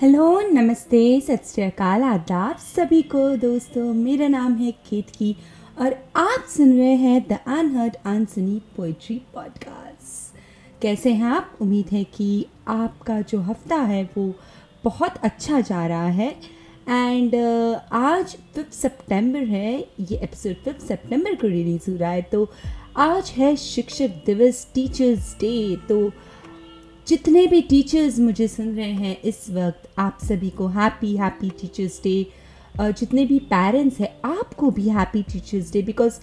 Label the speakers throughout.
Speaker 1: Hello नमस्ते सत श्री अकाल आदाब सभी को। दोस्तों मेरा नाम है केतकी और आप सुन रहे हैं the unheard unsunny poetry podcast कैसे हैं आप? उम्मीद है कि आपका जो हफ़्ता है वो बहुत अच्छा जा रहा है। एंड uh, आज फिफ्थ सितंबर है ये एपिसोड फिफ्थ सितंबर को रिलीज़ हो रहा है। तो आज है शिक्षक दिवस टीचर्स डे तो जितने भी टीचर्स मुझे सुन रहे हैं इस वक्त आप सभी को हैप्पी हैप्पी टीचर्स डे जितने भी पेरेंट्स हैं आपको भी happy teachers day because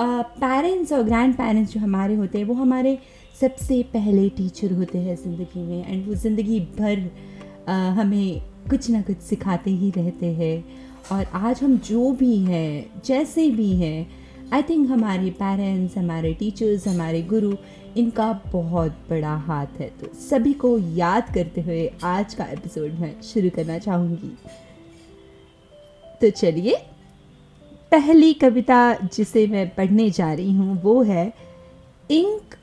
Speaker 1: parents और ग्रैंड पेरेंट्स जो हमारे होते हैं वो हमारे सबसे पहले टीचर होते हैं ज़िंदगी में एंड वो ज़िंदगी भर uh, हमें कुछ ना कुछ सिखाते ही रहते हैं। और आज हम जो भी हैं जैसे भी हैं आई थिंक हमारे पेरेंट्स हमारे टीचर्स हमारे गुरु इनका बहुत बड़ा हाथ है। तो सभी को याद करते हुए आज का एपिसोड मैं शुरू करना चाहूँगी। तो चलिए, पहली कविता जिसे मैं पढ़ने जा रही हूँ, वो है इंक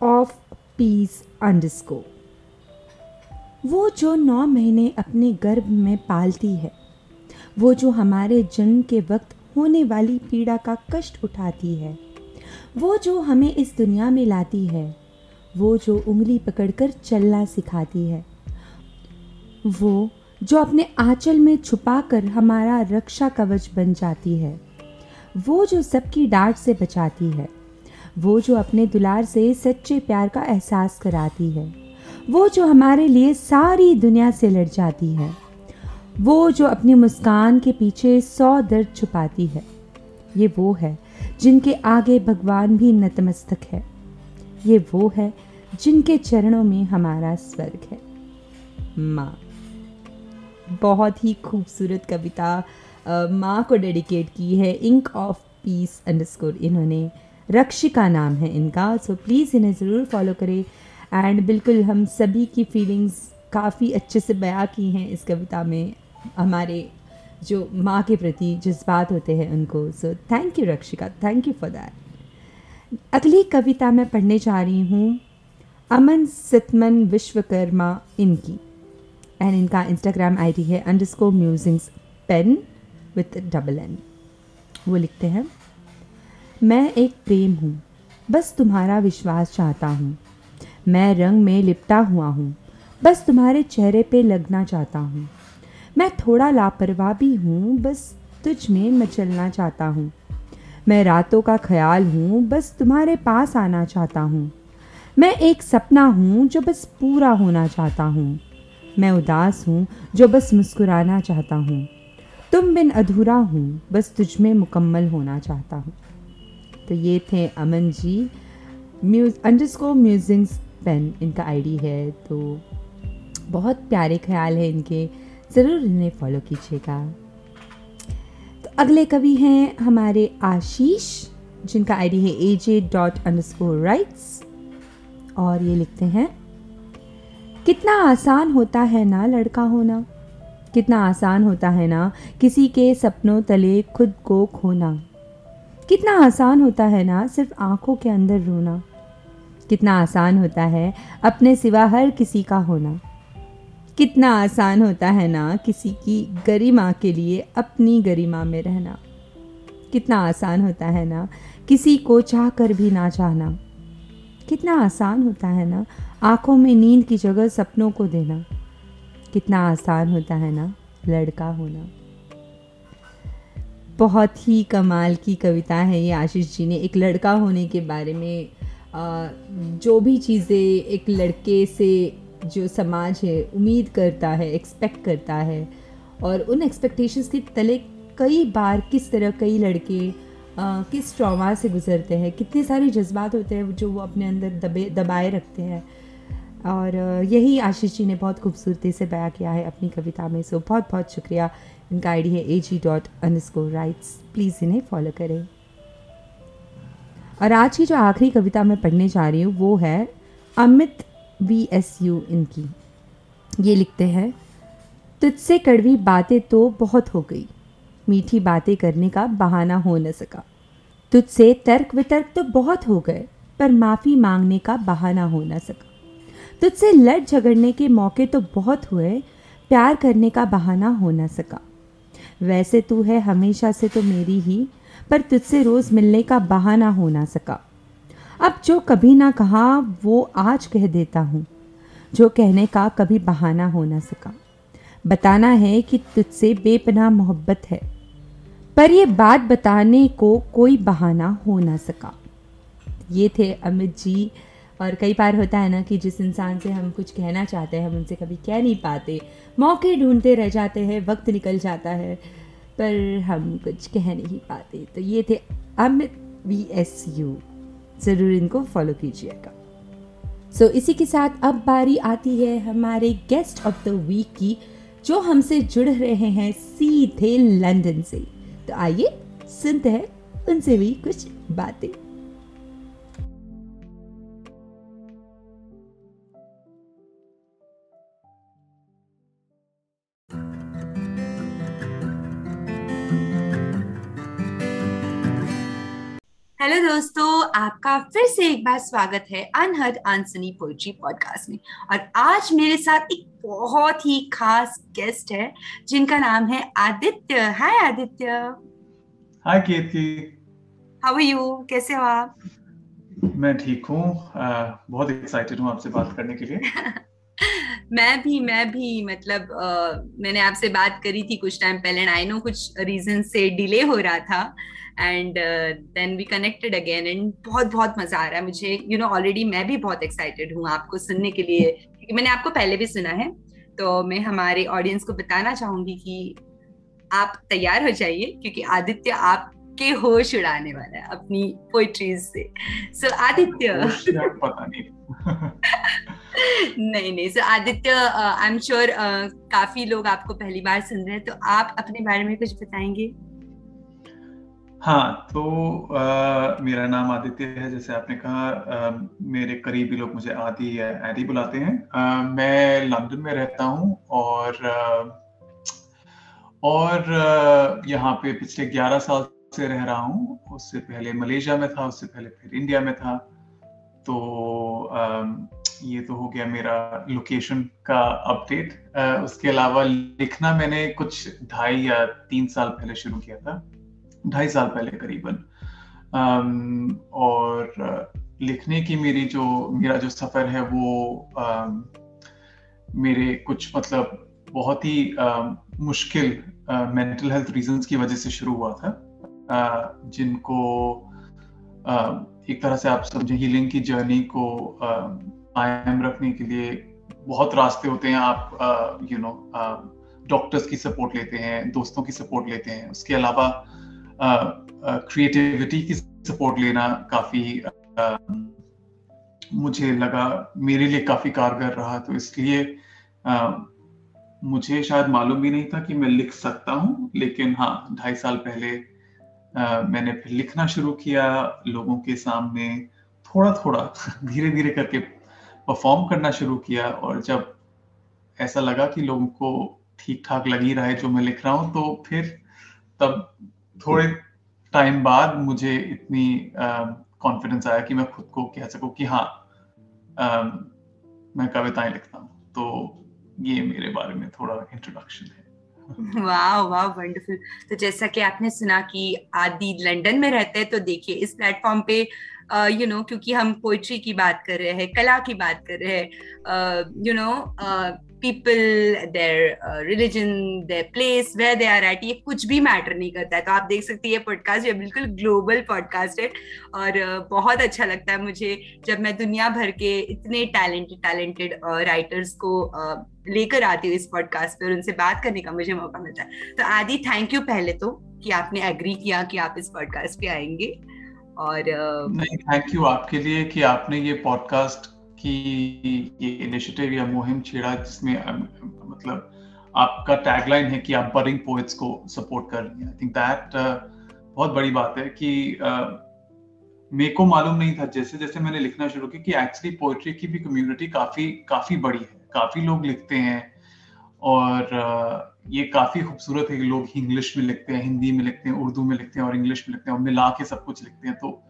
Speaker 1: ऑफ़ पीस अंडस्को वो जो नौ महीने अपने गर्भ में पालती है, वो जो हमारे जन्म के वक्त होने वाली पीड़ा का कष्ट उठाती है वो जो हमें इस दुनिया में लाती है, वो जो उंगली पकड़कर चलना सिखाती है, वो जो अपने आंचल में छुपाकर हमारा रक्षा कवच बन जाती है, वो जो सबकी डांट से बचाती है, वो जो अपने दुलार से सच्चे प्यार का एहसास कराती है, वो जो हमारे लिए सारी दुनिया से लड़ जाती है, वो जो अपनी मुस्कान के पीछे सौ दर्द छुपाती है, ये वो है जिनके आगे भगवान भी नतमस्तक है। ये वो है जिनके चरणों में हमारा स्वर्ग है। माँ। बहुत ही खूबसूरत कविता माँ को डेडिकेट की है। इंक ऑफ़ पीस अंडरस्कोर इन्होंने। रक्षिका नाम है इनका सो प्लीज़ इन्हें ज़रूर फॉलो करें। एंड बिल्कुल हम सभी की फीलिंग्स काफ़ी अच्छे से बयां की हैं इस कविता में। हमारे जो माँ के प्रति जज्बात होते हैं उनको। So thank you Rakshika. Thank you for that अगली कविता मैं पढ़ने जा रही हूँ। अमन सितमन विश्वकर्मा इनकी। एंड इनका इंस्टाग्राम आईडी है underscore musings pen with double N वो लिखते हैं, मैं एक प्रेम हूँ, बस तुम्हारा विश्वास चाहता हूँ। मैं रंग में लिपटा हुआ हूँ, बस तुम्हारे चेहरे पे लगना चाहता हूँ। मैं थोड़ा लापरवाह भी हूँ, बस तुझ में मचलना चाहता हूँ। मैं रातों का ख्याल हूँ, बस तुम्हारे पास आना चाहता हूँ। मैं एक सपना हूँ, जो बस पूरा होना चाहता हूँ। मैं उदास हूँ, जो बस मुस्कुराना चाहता हूँ। तुम बिन अधूरा हूँ, बस तुझ में मुकम्मल होना चाहता हूँ। तो ये थे Aman ji. Muse underscore musings pen, इनका आईडी है तो बहुत प्यारे ख्याल है इनके। ज़रूर इन्हें फॉलो कीजिएगा। तो अगले कवि हैं हमारे आशीष, जिनका आईडी है A J dot underscore writes और ये लिखते हैं, कितना आसान होता है ना लड़का होना? कितना आसान होता है ना किसी के सपनों तले खुद को खोना? कितना आसान होता है ना सिर्फ़ आँखों के अंदर रोना? कितना आसान होता है अपने सिवा हर किसी का होना? कितना आसान होता है ना किसी की गरिमा के लिए अपनी गरिमा में रहना। कितना आसान होता है ना किसी को चाह कर भी ना चाहना। कितना आसान होता है ना आँखों में नींद की जगह सपनों को देना। कितना आसान होता है ना लड़का होना। बहुत ही कमाल की कविता है ये आशीष जी ने। एक लड़का होने के बारे में जो भी चीज़ें एक लड़के से जो समाज है उम्मीद करता है एक्सपेक्ट करता है और उन एक्सपेक्टेशंस के तले कई बार किस तरह कई लड़के आ, किस ट्रॉमा से गुजरते हैं कितने सारे जज्बात होते हैं जो वो अपने अंदर दबे दबाए रखते हैं। और यही आशीष जी ने बहुत खूबसूरती से बयां किया है अपनी कविता में। सो बहुत बहुत शुक्रिया। इनका आईडी है A G dot underscore writes please इन्हें फॉलो करें। और आज की जो आखिरी कविता मैं पढ़ने जा रही हूँ वो है अमित वी एस यू इनकी। ये लिखते हैं, तुझसे कड़वी बातें तो बहुत हो गई। मीठी बातें करने का बहाना हो न सका। तुझसे तर्क वितर्क तो बहुत हो गए, पर माफ़ी मांगने का बहाना हो न सका। तुझसे लड़ झगड़ने के मौके तो बहुत हुए,
Speaker 2: प्यार करने का बहाना हो ना सका। वैसे तू है हमेशा से तो मेरी ही, पर तुझसे रोज़ मिलने का बहाना हो ना सका। अब जो कभी ना कहा, वो आज कह देता हूँ। जो कहने का कभी बहाना हो ना सका। बताना है कि तुझसे बेपनाह मोहब्बत है, पर ये बात बताने को कोई बहाना हो ना सका। ये थे अमित जी, और कई बार होता है ना कि जिस इंसान से हम कुछ कहना चाहते हैं, हम उनसे कभी कह नहीं पाते। मौके ढूंढते रह जाते हैं, वक्त निकल जाता है, पर हम कुछ कह नहीं पाते। तो ये थे अमित वी एस यू ज़रूर इनको फॉलो कीजिएगा। सो so, इसी के साथ अब बारी आती है हमारे गेस्ट ऑफ़ द वीक की जो हमसे जुड़ रहे हैं सीधे लंदन से। तो आइए सुनते हैं उनसे भी कुछ बातें। हेलो दोस्तों आपका फिर से एक बार स्वागत है अनहद आंसनी पोइट्री पॉडकास्ट में। और आज मेरे साथ एक बहुत ही खास गेस्ट है जिनका नाम है Aditya. Hi Aditya.
Speaker 3: Hi Kirti.
Speaker 2: How are you कैसे हो आप?
Speaker 3: मैं ठीक हूँ। बहुत एक्साइटेड हूँ आपसे बात करने के लिए।
Speaker 2: मैं भी मैं भी मतलब uh, मैंने आपसे बात करी थी कुछ टाइम पहले आई नो कुछ रीजन से डिले हो रहा था and then we connected again and बहुत बहुत मज़ा आ रहा है मुझे। यू नो ऑलरेडी मैं भी बहुत एक्साइटेड हूँ आपको सुनने के लिए। क्योंकि मैंने आपको पहले भी सुना है तो मैं हमारे ऑडियंस को बताना चाहूँगी कि आप तैयार हो जाइए क्योंकि आदित्य आपके होश उड़ाने वाला है अपनी पोइट्रीज से। सो so, आदित्य
Speaker 3: पता नहीं।
Speaker 2: नहीं नहीं so Aditya I am sure काफ़ी लोग आपको पहली बार सुन रहे हैं तो आप अपने बारे में कुछ बताएँगे?
Speaker 3: हाँ तो आ, मेरा नाम आदित्य है जैसे आपने कहा आ, मेरे करीबी लोग मुझे आदि या एडी बुलाते हैं। आ, मैं लंदन में रहता हूँ और आ, और यहाँ पे पिछले 11 साल से रह रहा हूँ, उससे पहले मलेशिया में था, उससे पहले फिर इंडिया में था। तो ये तो हो गया मेरा लोकेशन का अपडेट उसके अलावा लिखना मैंने कुछ ढाई या तीन साल पहले शुरू किया था। ढाई साल पहले करीबन। और लिखने की मेरी जो, मेरा जो सफ़र है वो मेरे कुछ मतलब बहुत ही मुश्किल मेंटल हेल्थ रीजंस की वजह से शुरू हुआ था। जिनको एक तरह से आप समझे हीलिंग की जर्नी को कायम रखने के लिए बहुत रास्ते होते हैं। आप यू नो डॉक्टर्स की सपोर्ट लेते हैं, दोस्तों की सपोर्ट लेते हैं। उसके अलावा क्रिएटिविटी की सपोर्ट लेना काफ़ी मुझे लगा मेरे लिए काफ़ी कारगर रहा। तो इसलिए मुझे शायद मालूम भी नहीं था कि मैं लिख सकता हूँ, लेकिन हाँ ढाई साल पहले मैंने फिर लिखना शुरू किया, लोगों के सामने थोड़ा थोड़ा धीरे धीरे करके परफॉर्म करना शुरू किया और जब ऐसा लगा कि लोगों को ठीक ठाक लग ही रहा है जो मैं लिख रहा हूँ तो फिर तब थोड़े टाइम बाद मुझे इतनी कॉन्फिडेंस आया कि मैं खुद को कह सकूँ कि हाँ मैं कविताएँ लिखता हूँ। तो ये मेरे बारे में थोड़ा इंट्रोडक्शन है।
Speaker 2: वाह वाह वंडरफुल तो जैसा कि आपने सुना कि आदि लंदन में रहते हैं तो देखिए, इस प्लेटफॉर्म पे यू नो क्योंकि हम पोइट्री की बात कर रहे हैं कला की बात कर रहे हैं you know people their religion their place where they are at ये कुछ भी मैटर नहीं करता है। तो आप देख सकते हैं ये पॉडकास्ट ये बिल्कुल ग्लोबल पॉडकास्ट है और uh, बहुत अच्छा लगता है मुझे जब मैं दुनिया भर के इतने टैलेंटेड टैलेंटेड राइटर्स को uh, लेकर आती हूँ इस पॉडकास्ट पर उनसे बात करने का मुझे मौका मिलता है। तो आदि थैंक यू पहले तो कि आपने एग्री किया कि आप इस पॉडकास्ट पे आएँगे। और
Speaker 3: थैंक यू आपके लिए कि आपने ये पॉडकास्ट की ये इनिशिएटिव या मुहिम छेड़ा जिसमें मतलब आपका टैगलाइन है कि आप बरिंग पोएट्स को सपोर्ट कर रही हैं। आई थिंक दैट बहुत बड़ी बात है कि uh, मेरे को मालूम नहीं था जैसे जैसे मैंने लिखना शुरू किया कि एक्चुअली पोएट्री की भी कम्युनिटी काफ़ी काफ़ी बड़ी है काफ़ी लोग लिखते हैं। और uh, ये काफ़ी खूबसूरत है कि लोग इंग्लिश में लिखते हैं हिंदी में लिखते हैं उर्दू में लिखते हैं और इंग्लिश में लिखते हैं और मिला के सब कुछ लिखते हैं। तो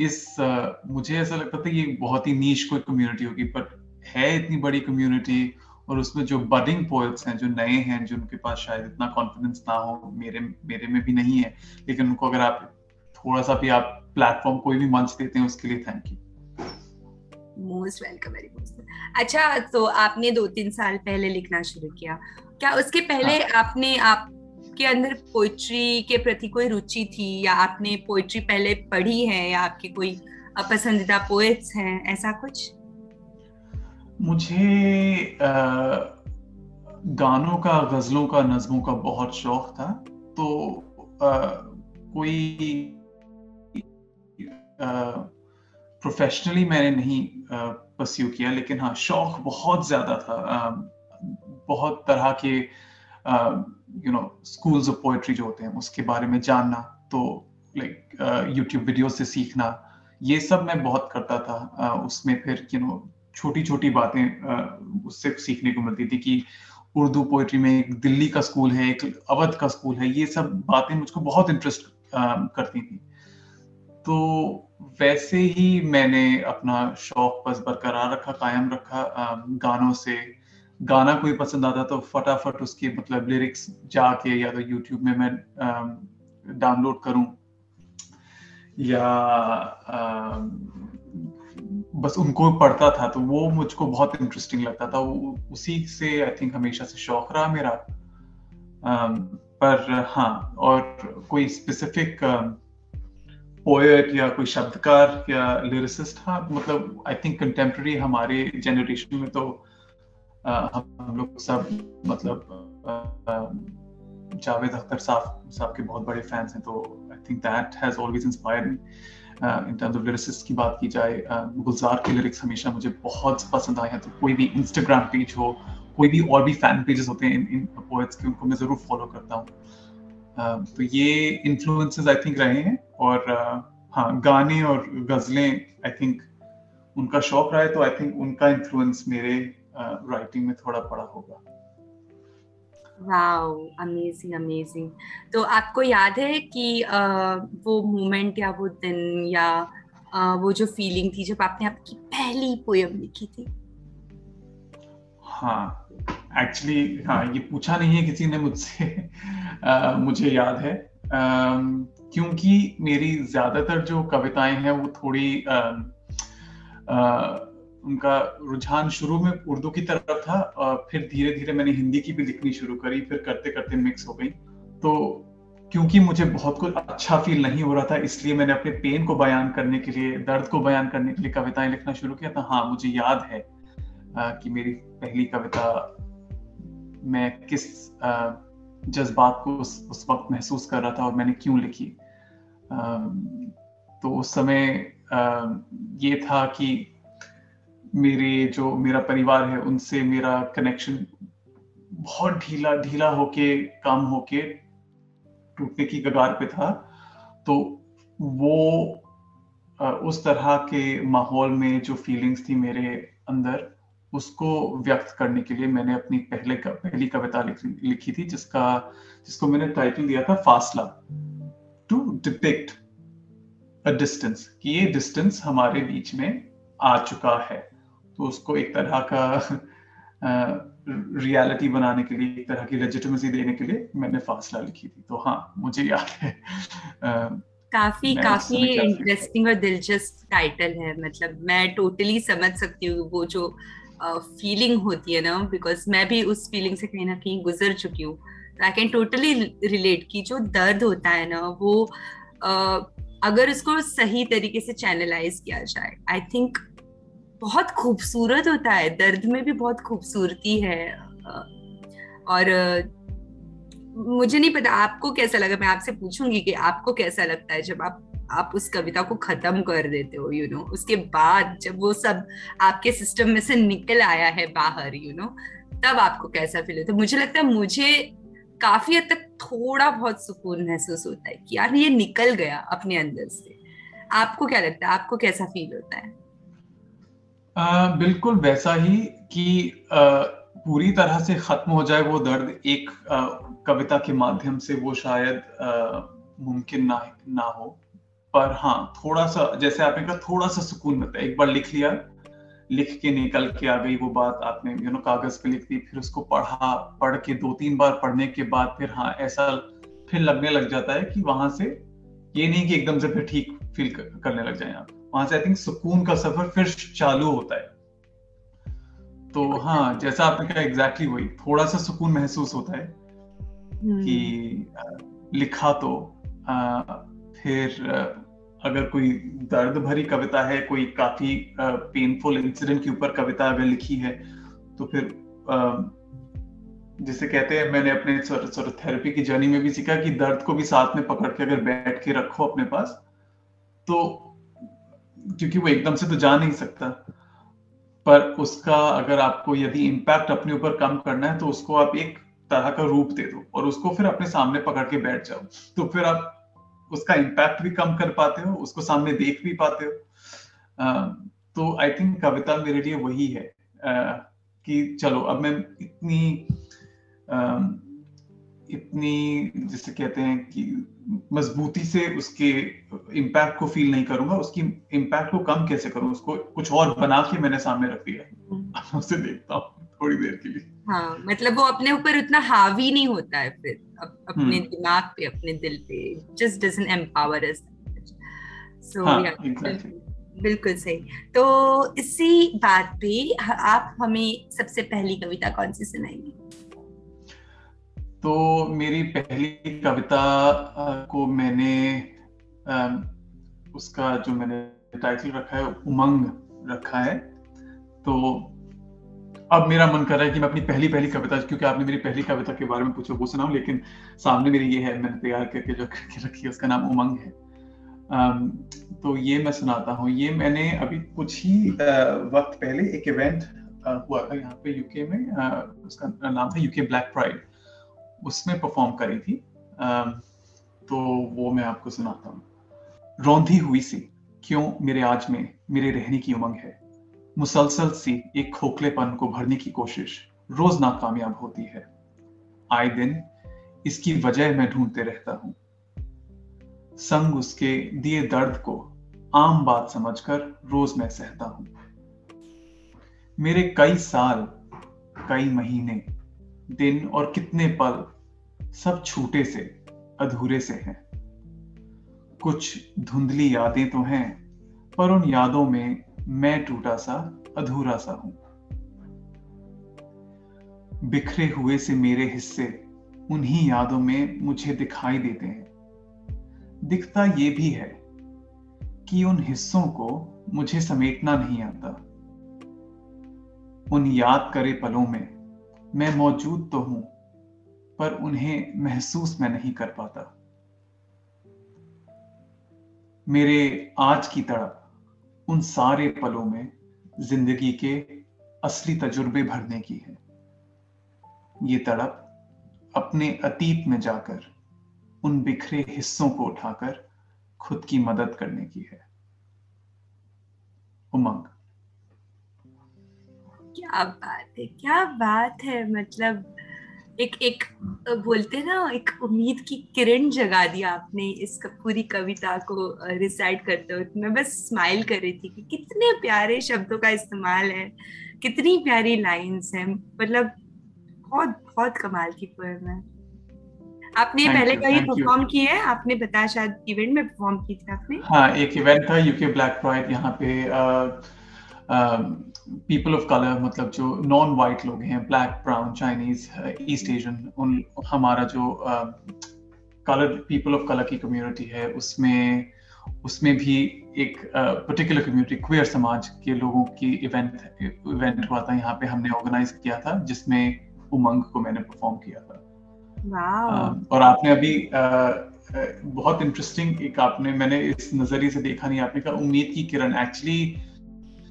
Speaker 3: इस uh, मुझे ऐसा लगता था कि बहुत ही नीच कोई कम्युनिटी होगी पर है इतनी बड़ी कम्युनिटी और उसमें जो बडिंग पोएट्स हैं जो नए हैं जिनके पास शायद इतना कॉन्फिडेंस ना हो मेरे मेरे में भी नहीं है लेकिन उनको अगर आप थोड़ा सा भी आप प्लेटफॉर्म कोई भी मंच देते हैं उसके लिए thank you
Speaker 2: most welcome very most अच्छा तो आपने दो तीन साल पहले लिखना शुरू किया। क्या उसके पहले हाँ. आपने आपके अंदर पोइट्री के प्रति कोई रुचि थी? या आपने पोइट्री पहले पढ़ी है? या आपके कोई पसंदीदा पोएट्स हैं? ऐसा कुछ?
Speaker 3: मुझे आ, गानों का गजलों का नज्मों का बहुत शौक था। तो आ, कोई प्रोफेशनली मैंने नहीं परस्यू किया। लेकिन हाँ शौक बहुत ज़्यादा था। आ, बहुत तरह के you know schools of poetry जो होते हैं उसके बारे में जानना तो लाइक यूट्यूब वीडियो से सीखना ये सब मैं बहुत करता था। uh, उसमें फिर यू नो छोटी छोटी बातें uh, उससे सीखने को मिलती थी कि उर्दू पोइट्री में एक दिल्ली का स्कूल है एक अवध का स्कूल है ये सब बातें मुझको बहुत इंटरेस्ट करती थी। तो वैसे ही मैंने अपना शौक बस बरकरार रखा कायम रखा गानों से गाना कोई पसंद आता तो फटाफट उसके मतलब लिरिक्स जाके या तो यूट्यूब में मैं डाउनलोड करूँ। या आ, बस उनको पढ़ता था तो वो मुझको बहुत इंटरेस्टिंग लगता था। उसी से आई थिंक हमेशा से शौक रहा मेरा। आ, पर हाँ और कोई स्पेसिफिक पोएट या कोई शब्दकार या लिरिसिस्ट हाँ मतलब आई थिंक कंटेम्प्रेरी हमारे जनरेशन में तो हम लोग सब मतलब जावेद अख्तर साहब साहब के बहुत बड़े फैंस हैं तो I think that has always inspired me in terms of lyricist की बात की जाए। गुलजार के लिरिक्स हमेशा मुझे बहुत पसंद आए हैं तो कोई भी इंस्टाग्राम पेज हो, कोई भी और भी फ़ैन पेजेस होते हैं इन इन पोएट्स के, उनको मैं ज़रूर फॉलो करता हूँ। तो ये इन्फ्लुएंसेस आई थिंक रहे हैं, और हाँ गाने और गज़लें आई थिंक उनका शौक रहा है तो आई थिंक उनका इन्फ्लुएंस मेरे राइटिंग में थोड़ा पड़ा होगा।
Speaker 2: वाओ अमेजिंग अमेजिंग तो आपको याद है कि आ, वो मोमेंट या वो दिन या आ, वो जो फीलिंग थी जब आपने आपकी पहली पोयम लिखी थी?
Speaker 3: हाँ एक्चुअली हाँ ये पूछा नहीं है किसी ने मुझसे। मुझे याद है। आ, क्योंकि मेरी ज़्यादातर जो कविताएँ हैं वो थोड़ी आ, आ, उनका रुझान शुरू में उर्दू की तरफ़ था और फिर धीरे धीरे मैंने हिंदी की भी लिखनी शुरू करी फिर करते करते मिक्स हो गई। तो क्योंकि मुझे बहुत कुछ अच्छा फील नहीं हो रहा था इसलिए मैंने अपने पेन को बयान करने के लिए दर्द को बयान करने के लिए कविताएँ लिखना शुरू किया था। हाँ मुझे याद है आ, कि मेरी पहली कविता मैं किस जज्बात को उस, उस वक्त महसूस कर रहा था और मैंने क्यों लिखी। आ, तो उस समय आ, ये था कि मेरे जो मेरा परिवार है, उनसे मेरा कनेक्शन बहुत ढीला ढीला होके, कम होके टूटने की कगार पे था। तो वो उस तरह के माहौल में जो फीलिंग्स थी मेरे अंदर, उसको व्यक्त करने के लिए मैंने अपनी पहले पहली कविता लिखी थी, जिसका, जिसको मैंने टाइटल दिया था फासला। टू डिपिक्ट अ डिस्टेंस कि ये डिस्टेंस हमारे बीच में आ चुका है। तो उसको एक तरह का रियलिटी बनाने के लिए एक तरह की लेजिटिमेसी देने के लिए मैंने फासला लिखी थी। तो हाँ मुझे याद है।
Speaker 2: काफ़ी काफ़ी इंटरेस्टिंग और दिलचस्प टाइटल है। मतलब मैं टोटली समझ सकती हूँ वो जो फीलिंग होती है ना बिकॉज़ मैं भी उस फीलिंग से कहीं ना कहीं गुजर चुकी हूँ। आई कैन टोटली रिलेट की जो दर्द होता है ना वो अगर उसको सही तरीके से चैनलाइज किया जाए आई थिंक बहुत खूबसूरत होता है, दर्द में भी बहुत खूबसूरती है। और, मुझे नहीं पता आपको कैसा लगा, मैं आपसे पूछूँगी कि आपको कैसा लगता है जब आप आप उस कविता को खत्म कर देते हो यू you नो know? उसके बाद जब वो सब आपके सिस्टम में से निकल आया है बाहर यू you नो know? तब आपको कैसा फील होता है? मुझे लगता है मुझे काफ़ी हद तक थोड़ा बहुत सुकून महसूस होता है कि यार, ये निकल गया अपने अंदर से। आपको क्या लगता है? आपको कैसा फील होता है?
Speaker 3: बिल्कुल वैसा ही कि पूरी तरह से खत्म हो जाए वो दर्द एक कविता के माध्यम से वो शायद मुमकिन ना ना हो। पर हाँ थोड़ा सा, जैसे आपने कहा, थोड़ा सा सुकून मिलता है। एक बार लिख लिया, लिख के निकल के आ गई वो बात आपने यू नो कागज़ पे लिख दी, फिर उसको पढ़ा, पढ़ के दो तीन बार पढ़ने के बाद फिर हाँ ऐसा फिर लगने लग जाता है कि वहाँ से ये नहीं कि एकदम से फिर ठीक फील करने लग जाए आप। वहाँ से आई थिंक सुकून का सफ़र फिर चालू होता है तो हाँ जैसा आपने कहा एग्जैक्टली वही थोड़ा सा सुकून महसूस होता है कि हम्म। लिखा तो आ, फिर अगर कोई दर्द भरी कविता है कोई काफ़ी पेनफुल इंसिडेंट के ऊपर कविता अगर लिखी है तो फिर जिसे कहते हैं मैंने अपने थेरेपी की जर्नी में भी सीखा कि दर्द को भी साथ में पकड़ के अगर बैठ के रखो अपने पास तो क्योंकि वो एकदम से तो जा नहीं सकता। पर उसका अगर आपको यदि इम्पैक्ट अपने ऊपर कम करना है तो उसको आप एक तरह का रूप दे दो और उसको फिर अपने सामने पकड़ के बैठ जाओ। तो फिर आप उसका इम्पैक्ट भी कम कर पाते हो, उसको सामने देख भी पाते हो। तो आई थिंक कविता मेरे लिए वही है। कि चलो, अब मैं इतनी इतनी जिसे कहते हैं कि मजबूती से उसके इम्पैक्ट को फील नहीं करूँगा उसकी इम्पैक्ट को कम कैसे करूँ? उसको कुछ और बना के मैंने सामने रख दिया हम्म। उसे देखता हूँ थोड़ी देर के लिए।
Speaker 2: हाँ मतलब वो अपने ऊपर उतना हावी नहीं होता है फिर अप, अपने हम्म। दिमाग पे अपने दिल पे। Just doesn't empower us so बिल्कुल सही। तो इसी बात पे आप हमें सबसे पहली कविता कौन सी सुनाएँगे?
Speaker 3: तो मेरी पहली कविता को मैंने उसका जो मैंने टाइटल रखा है, उमंग रखा है। तो अब मेरा मन कर रहा है कि मैं अपनी पहली पहली कविता, क्योंकि आपने मेरी पहली कविता के बारे में पूछा, वो सुनाऊं, लेकिन सामने मेरी ये है, मैंने तैयार करके जो करके रखी है, उसका नाम उमंग है। तो ये मैं सुनाता हूँ। ये मैंने अभी कुछ ही वक्त पहले एक इवेंट हुआ था यहाँ पे यूके में उसका नाम था यूके ब्लैक प्राइड उसमें परफॉर्म करी थी। तो वो मैं आपको सुनाता हूँ। रौंधी हुई सी, क्यों मेरे आज में मेरे रहने की उमंग है? मुसलसल सी एक खोखलेपन को भरने की कोशिश रोज नाकामयाब होती है। आए दिन इसकी वजह मैं ढूंढते रहता हूँ। संग उसके दिए दर्द को आम बात समझकर रोज मैं सहता हूँ। मेरे कई साल, कई महीने, दिन और कितने पल सब छूटे से, अधूरे से हैं। कुछ धुंधली यादें तो हैं, पर उन यादों में मैं टूटा सा, अधूरा सा हूँ। बिखरे हुए से मेरे हिस्से उन्हीं यादों में मुझे दिखाई देते हैं। दिखता ये भी है कि उन हिस्सों को मुझे समेटना नहीं आता। उन याद करे पलों में मैं मौजूद तो हूँ, पर उन्हें महसूस मैं नहीं कर पाता। मेरे आज की तड़प उन सारे पलों में ज़िंदगी के असली तजुर्बे भरने की है। ये तड़प अपने अतीत में जाकर उन बिखरे हिस्सों को उठाकर खुद की मदद करने की है। उमंग।
Speaker 2: क्या बात है, क्या बात है मतलब एक एक बोलते ना एक उम्मीद की किरण जगा दिया आपने इस पूरी कविता को रिसाइट करते हुए। मैं बस स्माइल कर रही थी कि कितने प्यारे शब्दों का इस्तेमाल है कितनी प्यारी लाइंस हैं। मतलब बहुत बहुत कमाल की पोएम है। आपने thank पहले कहीं परफॉर्म की है? आपने बताया शायद इवेंट में परफॉर्म की थी आपने?
Speaker 3: हाँ एक इवेंट था यूके ब्लैक प्राइड यहाँ पे पीपल ऑफ़ कलर मतलब जो नॉन वाइट लोग हैं black brown Chinese east Asian उन हमारा जो कलर पीपल ऑफ़ कलर की कम्युनिटी है उसमें उसमें भी एक पर्टिकुलर कम्युनिटी क्वेयर समाज के लोगों की इवेंट इवेंट हुआ था यहाँ पे हमने ऑर्गेनाइज किया था जिसमें उमंग को मैंने परफॉर्म किया था
Speaker 2: wow.
Speaker 3: और आपने अभी बहुत इंटरेस्टिंग एक आपने मैंने इस नज़रिए से देखा नहीं आपने कहा उम्मीद की किरण एक्चुअली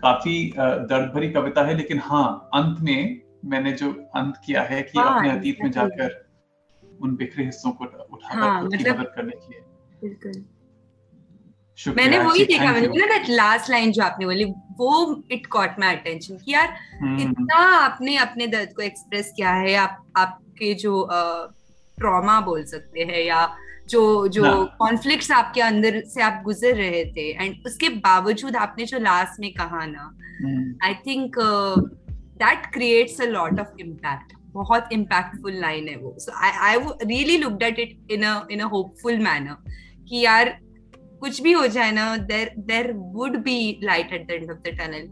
Speaker 3: काफ़ी दर्द भरी कविता है लेकिन हाँ अंत में मैंने जो अंत किया है कि हाँ, अपने अतीत में जाकर उन बिखरे हिस्सों को उठाकर हाँ, मतलब, मदद करने की है बिल्कुल।
Speaker 2: मैंने वही देखा मैंने बोला ना लास्ट लाइन जो आपने बोली वो इट कॉट माय अटेंशन कि यार हम्म। इतना आपने अपने दर्द को एक्सप्रेस किया है आप आपके जो ट्रॉमा बोल सकते हैं या जो जो कॉन्फ्लिक्ट्स आपके अंदर से आप गुजर रहे थे एंड उसके बावजूद आपने जो लास्ट में कहा ना I think that creates a lot of impact बहुत इम्पैक्टफुल लाइन है वो. So I I really look at it in in a hopeful manner कि यार कुछ भी हो जाए ना there there would be light at the end of the tunnel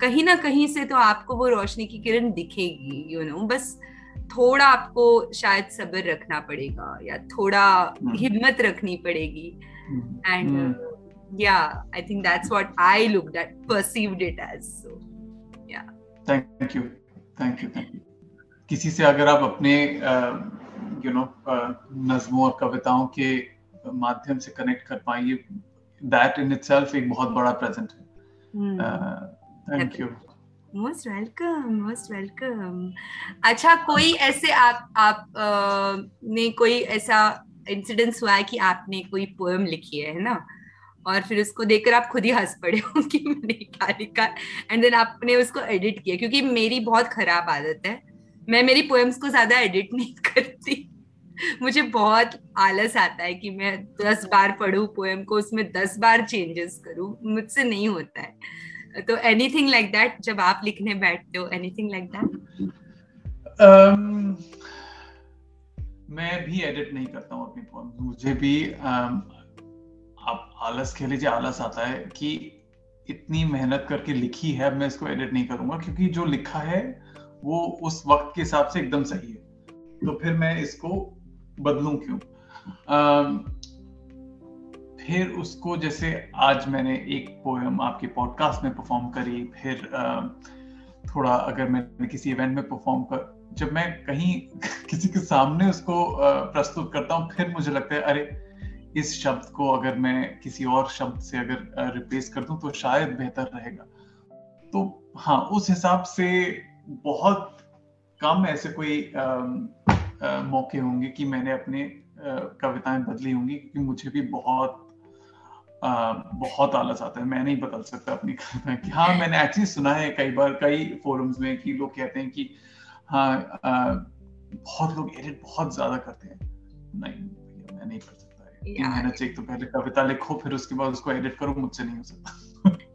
Speaker 2: कहीं ना कहीं से तो आपको वो रोशनी की किरण दिखेगी यू you नो know? बस थोड़ा आपको शायद सब्र रखना पड़ेगा या थोड़ा hmm. हिम्मत रखनी पड़ेगी। And yeah I think that's what I look that perceived it as so yeah
Speaker 3: thank you thank you thank you किसी से अगर आप अपने यू नो नज्मों और कविताओं के माध्यम से कनेक्ट कर पाए दैट इन इटसेल्फ एक बहुत बड़ा प्रेजेंट है। Thank you
Speaker 2: most welcome most welcome अच्छा कोई ऐसे आप आप आ, ने कोई ऐसा इंसिडेंस हुआ है कि आपने कोई पोएम लिखी है ना? और फिर उसको देखकर आप खुद ही हंस पड़े हो कि मैंने क्या लिखा एंड देन आपने उसको एडिट किया क्योंकि मेरी बहुत खराब आदत है। मैं मेरी पोएम्स को ज़्यादा एडिट नहीं करती। मुझे बहुत आलस आता है कि मैं दस बार पढ़ू पोएम को उसमें दस बार चेंजेस करूँ। मुझसे नहीं होता है। तो एनीथिंग लाइक दैट जब आप लिखने बैठते हो एनीथिंग लाइक दैट
Speaker 3: मैं भी एडिट नहीं करता हूँ अपनी पोएम मुझे भी um, आप आलस कह लीजिए आलस आता है कि इतनी मेहनत करके लिखी है मैं इसको एडिट नहीं करूँगा क्योंकि जो लिखा है वो उस वक्त के हिसाब से एकदम सही है। तो फिर मैं इसको बदलूं क्यों? Um, फिर उसको जैसे आज मैंने एक पोएम आपके पॉडकास्ट में परफॉर्म करी फिर थोड़ा अगर मैं किसी इवेंट में परफॉर्म कर जब मैं कहीं किसी के सामने उसको प्रस्तुत करता हूँ फिर मुझे लगता है अरे इस शब्द को अगर मैं किसी और शब्द से अगर रिप्लेस कर दूँ तो शायद बेहतर रहेगा। तो हाँ उस हिसाब से बहुत कम ऐसे कोई आ, आ, मौके होंगे कि मैंने अपने कविताएँ बदली होंगी क्योंकि मुझे भी बहुत बहुत आलस आता है मैं नहीं बदल सकता अपनी कल्पना कि। हाँ मैंने एक्चुअली सुना है कई बार कई फोरम्स में कि लोग कहते हैं कि हाँ आ, बहुत लोग एडिट बहुत ज़्यादा करते हैं। नहीं मैं नहीं कर सकता। मेहनत से तो पहले कविता लिखो फिर उसके बाद उसको एडिट करो मुझसे नहीं हो सकता।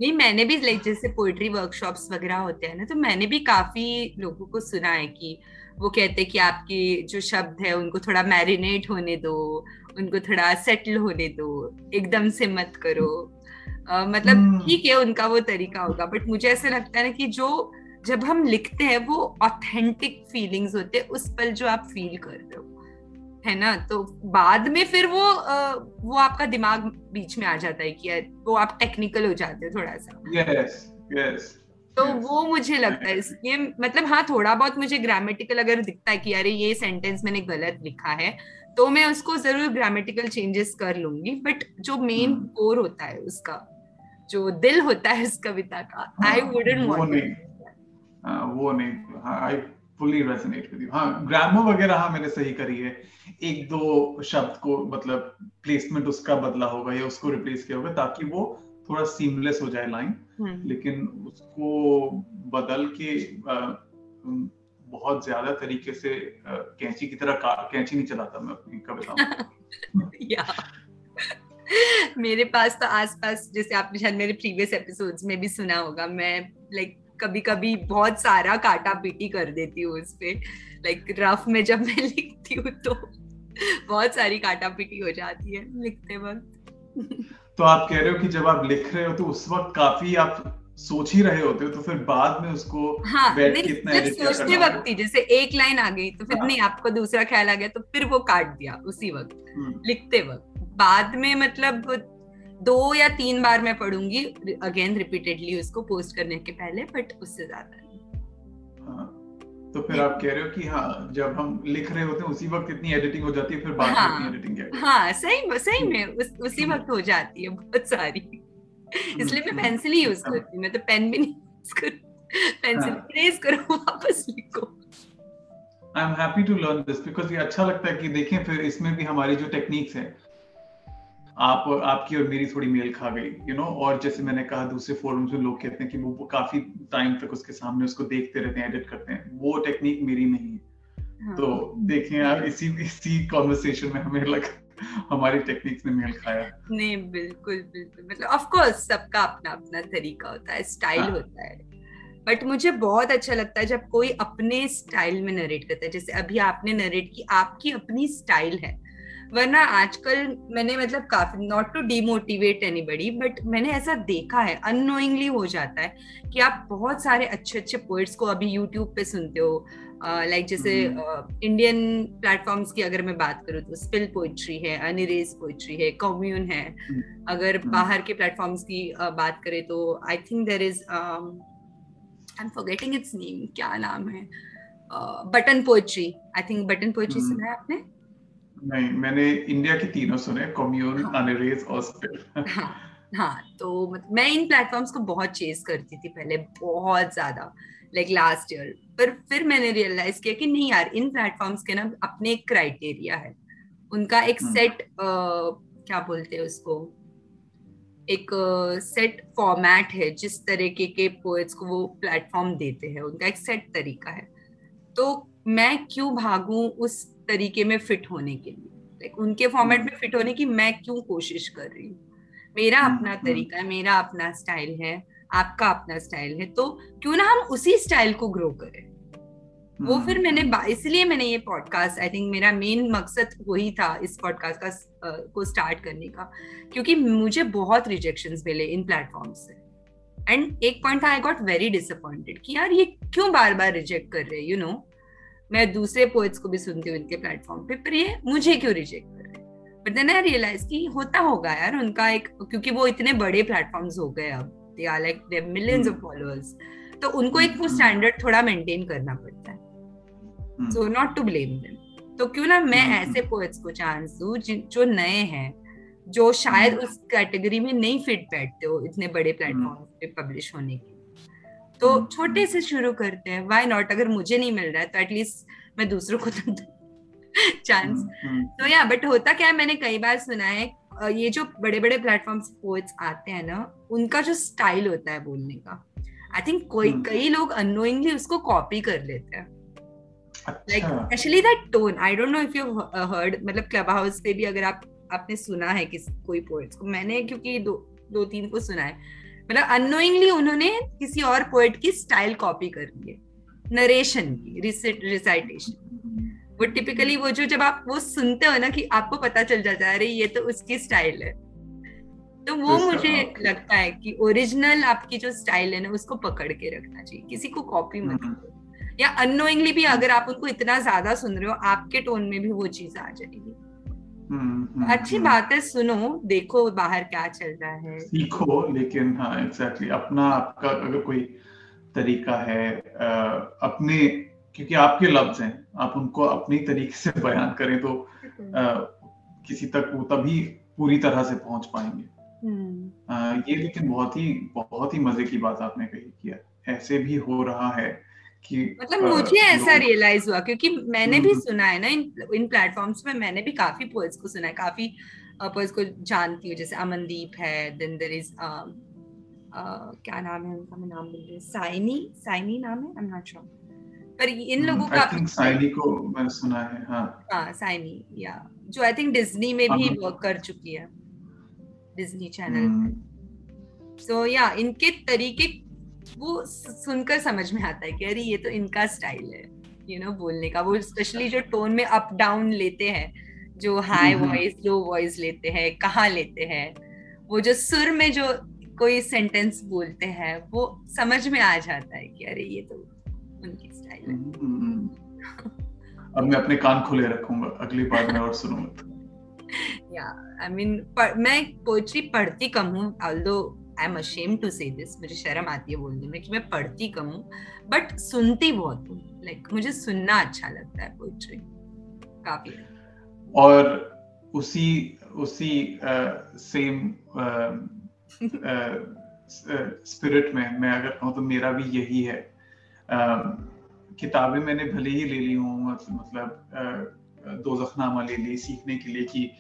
Speaker 2: नहीं मैंने भी लाइक जैसे पोइट्री वर्कशॉप्स वगैरह होते हैं ना तो मैंने भी काफ़ी लोगों को सुना है कि वो कहते हैं कि आपके जो शब्द है उनको थोड़ा मैरिनेट होने दो उनको थोड़ा सेटल होने दो एकदम से मत करो uh, मतलब हम्म। ठीक है उनका वो तरीका होगा बट मुझे ऐसा लगता है ना कि जो जब हम लिखते हैं वो ऑथेंटिक फीलिंग्स होते हैं उस पल जो आप फील कर रहे हो है ना तो बाद में फिर वो आ, वो आपका दिमाग बीच में आ जाता है कि वो आप टेक्निकल हो जाते हो थोड़ा सा
Speaker 3: yes, yes.
Speaker 2: तो वो मुझे लगता है इसलिए मतलब हाँ थोड़ा बहुत मुझे ग्रामेटिकल अगर दिखता है कि अरे ये सेंटेंस मैंने गलत लिखा है तो मैं उसको ज़रूर ग्रामेटिकल चेंजेस कर लूँगी बट जो मेन कोर हम्म। होता है उसका जो दिल होता है उस कविता का आई वुडंट वांट
Speaker 3: वो नहीं I fully resonate with you हाँ ग्रामर वगैरह हाँ मैंने सही करी है एक दो शब्द को मतलब प्लेसमेंट उसका बदला होगा या उसको रिप्लेस किया होगा ताकि वो थोड़ा सीमलेस हो जाए लाइन। लेकिन उसको बदल के बहुत ज़्यादा तरीके से कैंची की तरह कैंची नहीं चलाता मैं अपनी कविता
Speaker 2: मेरे पास तो आसपास जैसे आपने शायद मेरे प्रीवियस एपिसोड्स में भी सुना होगा मैं लाइक कभी कभी बहुत सारा काटा पीटी कर देती हूँ उस पे। लाइक रफ में जब मैं लिखती हूँ तो बहुत सारी काटा पीटी हो जाती है लिखते वक्त।
Speaker 3: तो आप कह रहे हो कि जब आप लिख रहे हो तो उस वक्त काफ़ी आप सोच ही रहे होते हो तो फिर बाद में उसको
Speaker 2: हाँ, बैठ के इतना सोचते वक्त ही जैसे एक लाइन आ गई तो फिर हाँ. नहीं आपको दूसरा ख्याल आ गया तो फिर वो काट दिया उसी वक्त हम्म। लिखते वक्त बाद में मतलब दो या तीन बार मैं पढ़ूँगी अगेन रिपीटेडली उसको पोस्ट करने के पहले बट उससे ज़्यादा
Speaker 3: तो फिर आप कह रहे हो कि हाँ जब हम लिख रहे होते हैं उसी वक्त इतनी एडिटिंग हो जाती है फिर बाद हाँ, में एडिटिंग
Speaker 2: हाँ सही सही में उस, उसी हम्म। वक्त हो जाती है बहुत सारी। इसलिए मैं पेंसिल ही यूज़ करती हूँ। मैं तो पेन भी नहीं यूज़ करती पेंसिल इरेज करो वापस लिखो।
Speaker 3: I am happy to learn this because ये अच्छा लगता है कि देखें फिर इसमें भी हमारी जो टेक्निक्स है आप आपकी और मेरी थोड़ी मेल खा गई यू नो और जैसे मैंने कहा दूसरे फोरम्स में लोग कहते हैं कि वो काफ़ी टाइम तक उसके सामने उसको देखते रहते हैं एडिट करते हैं। वो टेक्निक मेरी नहीं है। हाँ. तो देखें आप इसी इसी कॉन्वर्सेशन में हमें लग हमारी टेक्निक्स ने मेल खाया।
Speaker 2: नहीं बिल्कुल बिल्कुल मतलब ऑफ़ कोर्स सबका अपना अपना तरीका होता है स्टाइल हाँ. होता है। बट मुझे बहुत अच्छा लगता है जब कोई अपने स्टाइल में नरेट करता है। जैसे अभी आपने नरेट की आपकी अपनी स्टाइल है। वरना आजकल मैंने मतलब काफ़ी not to demotivate anybody but मैंने ऐसा देखा है अनोइंगली हो जाता है कि आप बहुत सारे अच्छे अच्छे पोइट्स को अभी यूट्यूब पे सुनते हो लाइक uh, जैसे इंडियन हम्म। प्लेटफॉर्म्स की अगर मैं बात करूँ तो स्पिल पोइट्री है अनिरेज पोइट्री है कम्यून है हम्म। अगर हम्म। बाहर के प्लेटफॉर्म्स की uh, बात करें तो I think there is I am forgetting its name क्या नाम है button poetry I think button poetry सुना है आपने
Speaker 3: नहीं मैंने इंडिया के तीनों सुने कम्यून अनरेज और स्पिल
Speaker 2: हाँ हाँ तो मैं इन प्लेटफॉर्म्स को बहुत चेज करती थी पहले बहुत ज़्यादा लाइक लास्ट ईयर पर फिर मैंने रियलाइज़ किया कि नहीं यार इन प्लेटफॉर्म्स के ना अपने एक क्राइटेरिया है। उनका एक सेट हम्म। क्या बोलते हैं उसको? एक सेट फॉर्मेट है जिस तरीके के पोएट्स को वो प्लेटफॉर्म देते हैं। उनका एक सेट तरीका है। तो मैं क्यों भागू उस तरीके में फिट होने के लिए। लाइक उनके फॉर्मेट में फिट होने की मैं क्यों कोशिश कर रही हूँ? मेरा हम्म, अपना हम्म। तरीका है मेरा अपना स्टाइल है आपका अपना स्टाइल है तो क्यों ना हम उसी स्टाइल को ग्रो करें? वो हम्म। फिर मैंने इसलिए मैंने ये पॉडकास्ट आई थिंक मेरा मेन मकसद वही था इस पॉडकास्ट का uh, को स्टार्ट करने का। क्योंकि मुझे बहुत रिजेक्शन मिले इन प्लेटफॉर्म से। एंड एक पॉइंट था आई गॉट वेरी डिसअपॉइंटेड कि यार ये क्यों बार बार रिजेक्ट कर रहे यू नो मैं दूसरे पोइट्स को भी सुनती हूँ इनके प्लेटफॉर्म पे पर ये मुझे क्यों रिजेक्ट कर रहे हैं? बट देन आई रियलाइज़ कि होता होगा यार उनका एक क्योंकि वो इतने बड़े प्लेटफॉर्म्स हो गए अब they are like they millions of followers तो उनको एक वो स्टैंडर्ड hmm. थोड़ा मेंटेन करना पड़ता है। So not to blame them तो क्यों ना मैं hmm. ऐसे पोएट्स को चांस दू जो नए हैं जो शायद hmm. उस कैटेगरी में नहीं फिट बैठते हो इतने बड़े प्लेटफॉर्म पे पब्लिश होने के तो छोटे से शुरू करते हैं। वाई नॉट अगर मुझे नहीं मिल रहा है तो एटलीस्ट मैं दूसरों को तो चांस तो या बट होता क्या है मैंने कई बार सुना है ये जो बड़े बड़े प्लेटफॉर्म पोएट्स आते हैं ना उनका जो स्टाइल होता है बोलने का आई थिंक कोई. कई लोग अनोइंगली उसको कॉपी कर लेते हैं। Like specially that tone I don't know if you heard मतलब क्लब हाउस पे भी अगर आप आपने सुना है किस कोई पोएट्स को मैंने क्योंकि दो दो तीन को सुना है। मतलब अनोइंगली उन्होंने किसी और पोएट की स्टाइल कॉपी कर ली है। नरेशन की रिसाइटेशन वो टिपिकली वो जो जब आप वो सुनते हो ना कि आपको पता चल जाता है अरे ये तो उसकी स्टाइल है। तो वो मुझे लगता है कि ओरिजिनल आपकी जो स्टाइल है ना उसको पकड़ के रखना चाहिए। किसी को कॉपी मत हम्म। करो। या अनोइंगली भी अगर आप उनको इतना ज़्यादा सुन रहे हो आपके टोन में भी वो चीज़ आ जाएगी। अच्छी बात है सुनो देखो बाहर क्या चल रहा है।
Speaker 3: सीखो लेकिन हाँ एग्जैक्टली exactly, अपना आपका अगर कोई तरीका है अपने क्योंकि आपके लफ्ज हैं आप उनको अपने तरीके से बयान करें तो आ, किसी तक वो तभी पूरी तरह से पहुँच पाएँगे। हम्म। आ, ये लेकिन बहुत ही बहुत ही मज़े की बात आपने कही किया ऐसे भी हो रहा है कि
Speaker 2: मतलब मुझे ऐसा रियलाइज़ हुआ क्योंकि मैंने भी हम्म। सुना है ना इन इन प्लेटफॉर्म्स पे मैंने भी काफ़ी पोएट्स को सुना है काफ़ी पोएट्स को जानती हूँ जैसे अमनदीप है देन देयर इज़ क्या नाम है उनका मैं नाम भूल रही साइनी साइनी नाम है? आई एम नॉट श्योर पर इन hmm, लोगों का
Speaker 3: साइनी को मैंने सुना है हाँ।
Speaker 2: हाँ साइनी या जो आई थिंक डिज्नी में भी वर्क कर चुकी है डिज्नी चैनल सो या इनके तरीके वो सुनकर समझ में आता है कि अरे ये तो इनका स्टाइल है यू नो बोलने का। वो स्पेशली जो टोन में अप डाउन लेते हैं जो हाई वॉइस लो वॉइस लेते हैं कहाँ लेते हैं वो जो सुर में जो कोई सेंटेंस बोलते हैं वो समझ में आ जाता है कि अरे ये तो उनकी स्टाइल है।
Speaker 3: अब मैं अपने कान खुले रखूँगा अगली बार मैं और सुनूँगा।
Speaker 2: या आई मीन मैं पोएट्री पढ़ती कम हूँ although I am ashamed to say this मुझे शर्म आती है बोलने में कि मैं पढ़ती कम हूँ बट सुनती बहुत हूँ। लाइक like, मुझे सुनना अच्छा लगता है पोएट्री काफ़ी।
Speaker 3: और उसी उसी सेम स्पिरिट में मैं अगर कहूँ तो मेरा भी यही है। किताबें मैंने भले ही ले ली हूँ मतलब दो जखनामा ले ली सीखने के लिए कि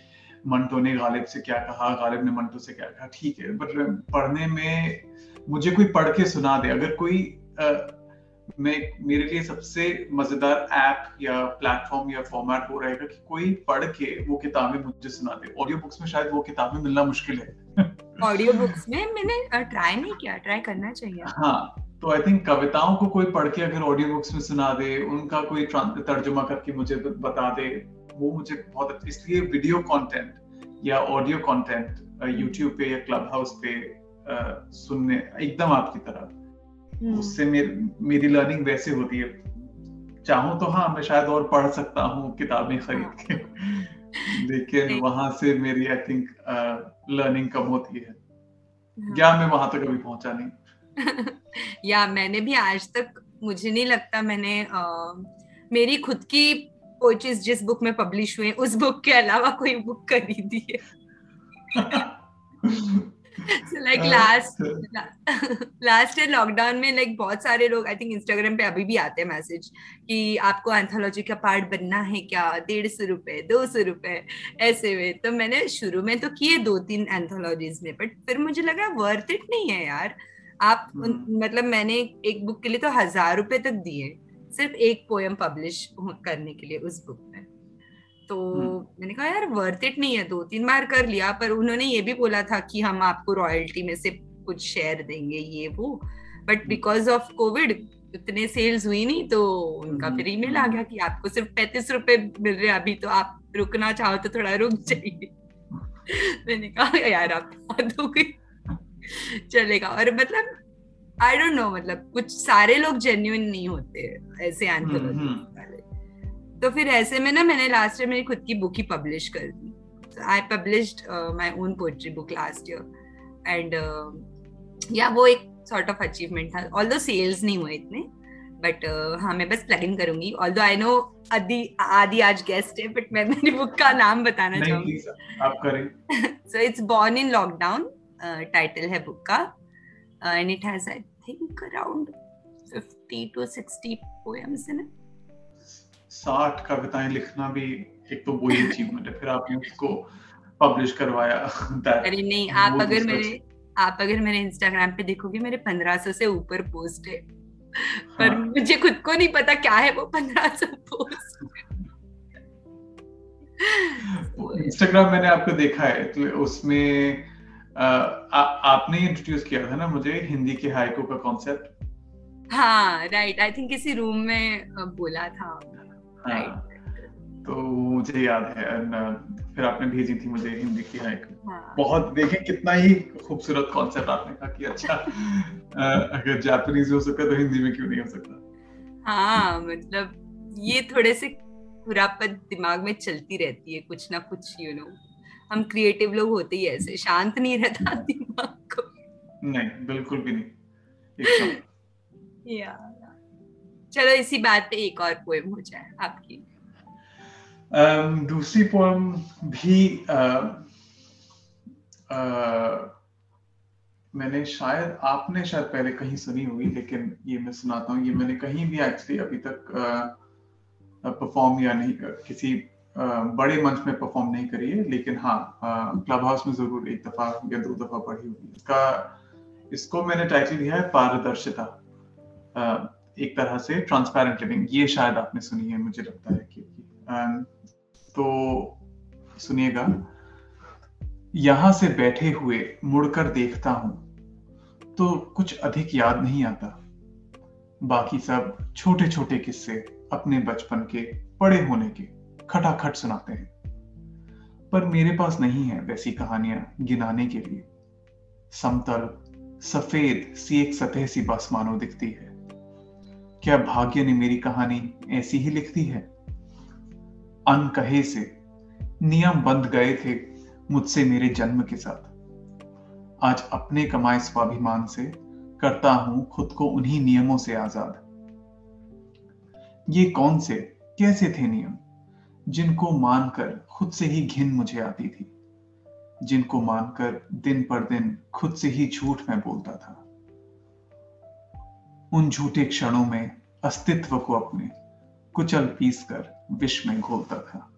Speaker 3: मंटो ने गालिब से क्या कहा गालिब ने मंटो से क्या कहा? ठीक है बट पढ़ने में मुझे कोई पढ़ के सुना दे। अगर कोई आ, मैं मेरे लिए सबसे मज़ेदार ऐप या प्लेटफॉर्म या फॉर्मेट वो रहेगा कि कोई पढ़ के वो किताबें मुझे सुना दे। ऑडियो बुक्स में शायद वो किताबें मिलना मुश्किल है।
Speaker 2: ऑडियो बुक्स में मैंने ट्राई नहीं किया ट्राई करना चाहिए।
Speaker 3: हाँ तो आई थिंक कविताओं को कोई पढ़ के अगर ऑडियो बुक्स में सुना दे उनका कोई तर्जुमा करके मुझे बता दे वो मुझे बहुत अच्छा इसलिए वीडियो कंटेंट या ऑडियो कंटेंट यूट्यूब पे या क्लब हाउस पे आ, सुनने एकदम आपकी तरह हम्म। उससे मेर, मेरी लर्निंग वैसे होती है चाहूँ तो हाँ मैं शायद और पढ़ सकता हूँ किताबें खरीद हाँ। के लेकिन वहाँ से मेरी आई थिंक लर्निंग कम होती है हाँ। मैं वहाँ तक अभी पहुँचा नहीं
Speaker 2: या मैंने भी आज तक मुझे नहीं लगता मैंने आ, मेरी खुद की पोइट्रीज जिस बुक में पब्लिश हुए उस बुक के अलावा कोई बुक खरीदी है? So like last last year lockdown में लाइक like, बहुत सारे लोग आई थिंक इंस्टाग्राम पे अभी भी आते हैं मैसेज कि आपको एंथोलॉजी का पार्ट बनना है क्या? डेढ़ सौ रुपए दो सौ रुपए ऐसे में। तो मैंने शुरू में तो किए दो तीन एंथोलॉजीज में बट फिर मुझे लगा वर्थ इट नहीं है यार। आप hmm. मतलब मैंने एक बुक के लिए तो हज़ार रुपए तक दिए। सिर्फ़ एक पोएम पब्लिश करने के लिए उस बुक में। तो हम्म। मैंने कहा यार वर्थ इट नहीं है दो तीन बार कर लिया। पर उन्होंने ये भी बोला था कि हम आपको रॉयल्टी में से कुछ शेयर देंगे ये वो। बट बिकॉज़ ऑफ़ कोविड इतने सेल्स हुई नहीं तो उनका फिर ईमेल आ गया कि आपको सिर्फ़ पैंतीस रुपए मिल रहे अभी तो आप रुकना चाहो तो थोड़ा रुक जाइए। मैंने कहा यार आप दोगे चलेगा। और मतलब आई डोंट नो मतलब कुछ सारे लोग जेन्युइन नहीं होते ऐसे एंथोलॉजी हम्म, हम्म। तो फिर ऐसे में ना मैंने लास्ट ईयर मेरी खुद की बुक ही पब्लिश कर दी। I published my own poetry book last year and yeah वो एक सॉर्ट ऑफ़ अचीवमेंट था। ऑल दो सेल्स नहीं हुए इतने बट uh, हाँ मैं बस प्लग इन करूँगी। ऑल दो आई नो आदि आदि आज गेस्ट है बट मैं मेरी बुक का नाम बताना चाहूँगी।
Speaker 3: आप करें।
Speaker 2: So it's born in lockdown title है बुक का। And it has I think around 50 to 60 poems in it
Speaker 3: साठ कविताएँ लिखना भी एक तो वही अचीवमेंट है फिर आपने उसको पब्लिश करवाया।
Speaker 2: अरे नहीं आप अगर मेरे आप अगर मेरे इंस्टाग्राम पे देखोगे मेरे पंद्रह सौ से ऊपर पोस्ट है। पर हाँ. मुझे खुद को नहीं पता क्या है वो पंद्रह सौ पोस्ट
Speaker 3: इंस्टाग्राम मैंने आपको देखा है तो उसमें आ, आपने इंट्रोड्यूस किया था ना मुझे हिंदी के हाइको का कॉन्सेप्ट
Speaker 2: हाँ राइट आई थिंक किसी रूम में बोला था
Speaker 3: हाँ, तो मुझे याद है फिर आपने भेजी थी मुझे हिंदी की हाइक हाँ. बहुत देखें कितना ही खूबसूरत कॉन्सेप्ट आपने कहा कि अच्छा अगर जापानीज हो सकता तो हिंदी में क्यों नहीं हो सकता?
Speaker 2: हाँ मतलब ये थोड़े से खुरापत दिमाग में चलती रहती है कुछ ना कुछ यू नो हम क्रिएटिव लोग होते ही ऐसे शांत नहीं रहता दिमाग को।
Speaker 3: नहीं बिल्कुल भी नहीं।
Speaker 2: या चलो इसी बात पे एक और पोएम हो जाए आपकी।
Speaker 3: um, दूसरी पोएम भी uh, uh, मैंने शायद आपने शायद पहले कहीं सुनी होगी लेकिन ये मैं सुनाता हूँ। ये मैंने कहीं भी एक्चुअली अभी तक परफॉर्म uh, या नहीं किसी बड़े मंच में परफॉर्म नहीं करी है, लेकिन हाँ क्लब हाउस में ज़रूर एक दफ़ा या दो दफ़ा पढ़ी होगी। इसका, इसको मैंने टाइटल दिया है पारदर्शिता। एक तरह से ट्रांसपेरेंट लिविंग ये शायद आपने सुनी है, मुझे लगता है कि तो सुनिएगा। यहाँ से बैठे हुए, मुड़कर देखता हूँ तो कुछ अधिक याद नहीं आता। बाकी सब छोटे छोटे किस्से अपने बचपन के बड़े होने के। खटाखट सुनाते हैं। पर मेरे पास नहीं है वैसी कहानियाँ गिनाने के लिए। समतल, सफ़ेद सी एक सतह सी बस मानो दिखती है। क्या भाग्य ने मेरी कहानी ऐसी ही लिख दी है? अनकहे से नियम बंध गए थे मुझसे मेरे जन्म के साथ। आज अपने कमाए स्वाभिमान से करता हूँ खुद को उन्हीं नियमों से आज़ाद। ये कौन से, कैसे थे नियम? जिनको मानकर खुद से ही घिन मुझे आती थी। जिनको मानकर दिन पर दिन खुद से ही झूठ में बोलता था। उन झूठे क्षणों में अस्तित्व को अपने कुचल पीस कर विष में घोलता था।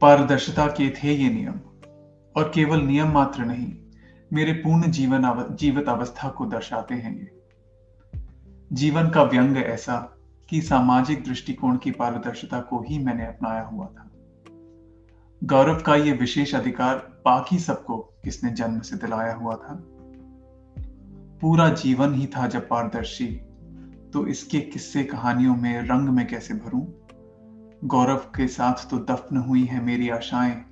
Speaker 3: पारदर्शिता के थे ये नियम, और केवल नियम मात्र नहीं, मेरे पूर्ण जीवन जीवित अवस्था को दर्शाते हैं ये। जीवन का व्यंग ऐसा कि सामाजिक दृष्टिकोण की पारदर्शिता को ही मैंने अपनाया हुआ था। गौरव का यह विशेष अधिकार बाकी सबको किसने जन्म से दिलाया हुआ था? पूरा जीवन ही था जब पारदर्शी तो इसके किस्से कहानियों में रंग में कैसे भरूं? गौरव के साथ तो दफन हुई है मेरी आशाएँ,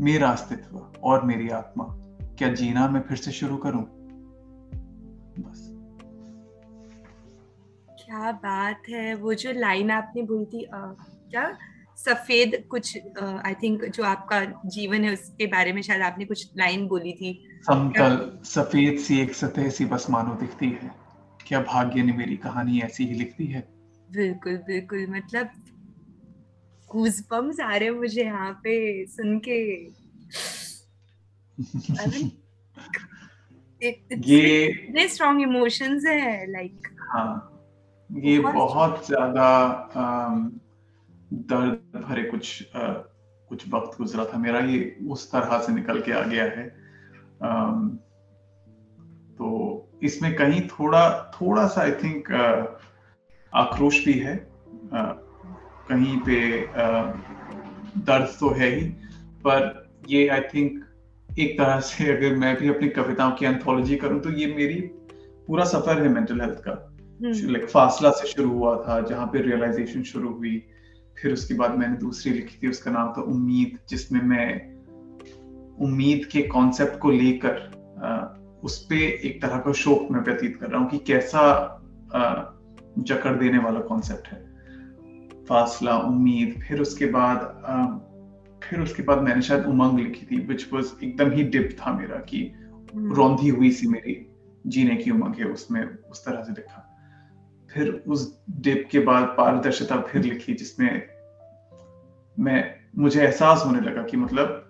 Speaker 3: मेरा अस्तित्व और मेरी आत्मा। क्या जीना मैं फिर से शुरू करूँ? बस।
Speaker 2: क्या बात है। वो जो लाइन आपने बोली थी आ, क्या? सफ़ेद कुछ आई थिंक जो आपका जीवन है उसके बारे में शायद आपने कुछ लाइन बोली थी।
Speaker 3: समतल सफ़ेद सी एक सतह सी बस मानो दिखती है। क्या भाग्य ने मेरी कहानी ऐसी ही लिखती है?
Speaker 2: बिल्कुल बिल्कुल मतलब गूज़बम्स आ रहे मुझे यहाँ पे सुन के। ये स्ट्रॉन्ग इमोशंस है लाइक
Speaker 3: हाँ। ये बहुत ज़्यादा दर्द भरे कुछ आ, कुछ वक्त गुजरा था मेरा। ये उस तरह से निकल के आ गया है। आ, तो इसमें कहीं थोड़ा थोड़ा सा आई थिंक आक्रोश भी है। आ, कहीं पे दर्द तो है ही पर ये आई थिंक एक तरह से अगर मैं भी अपनी कविताओं की एंथोलॉजी करूँ तो ये मेरी पूरा सफ़र है मेंटल हेल्थ का। लाइक हम्म। फासला से शुरू हुआ था जहाँ पे रियलाइजेशन शुरू हुई फिर उसके बाद मैंने दूसरी लिखी थी उसका नाम था उम्मीद जिसमें मैं उम्मीद के कॉन्सेप्ट को लेकर उस पे एक तरह का शोक में व्यतीत कर रहा हूँ कि कैसा जकड़ देने वाला कॉन्सेप्ट है फासला उम्मीद फिर उसके बाद फिर उसके बाद मैंने शायद उमंग लिखी थी विच वॉज़ एकदम ही डिप था मेरा कि हम्म। रौंधी हुई सी मेरी जीने की उमंग है उसमें उस तरह से लिखा फिर उस डिप के बाद पारदर्शिता फिर लिखी, जिसमें मैं, मुझे एहसास होने लगा कि मतलब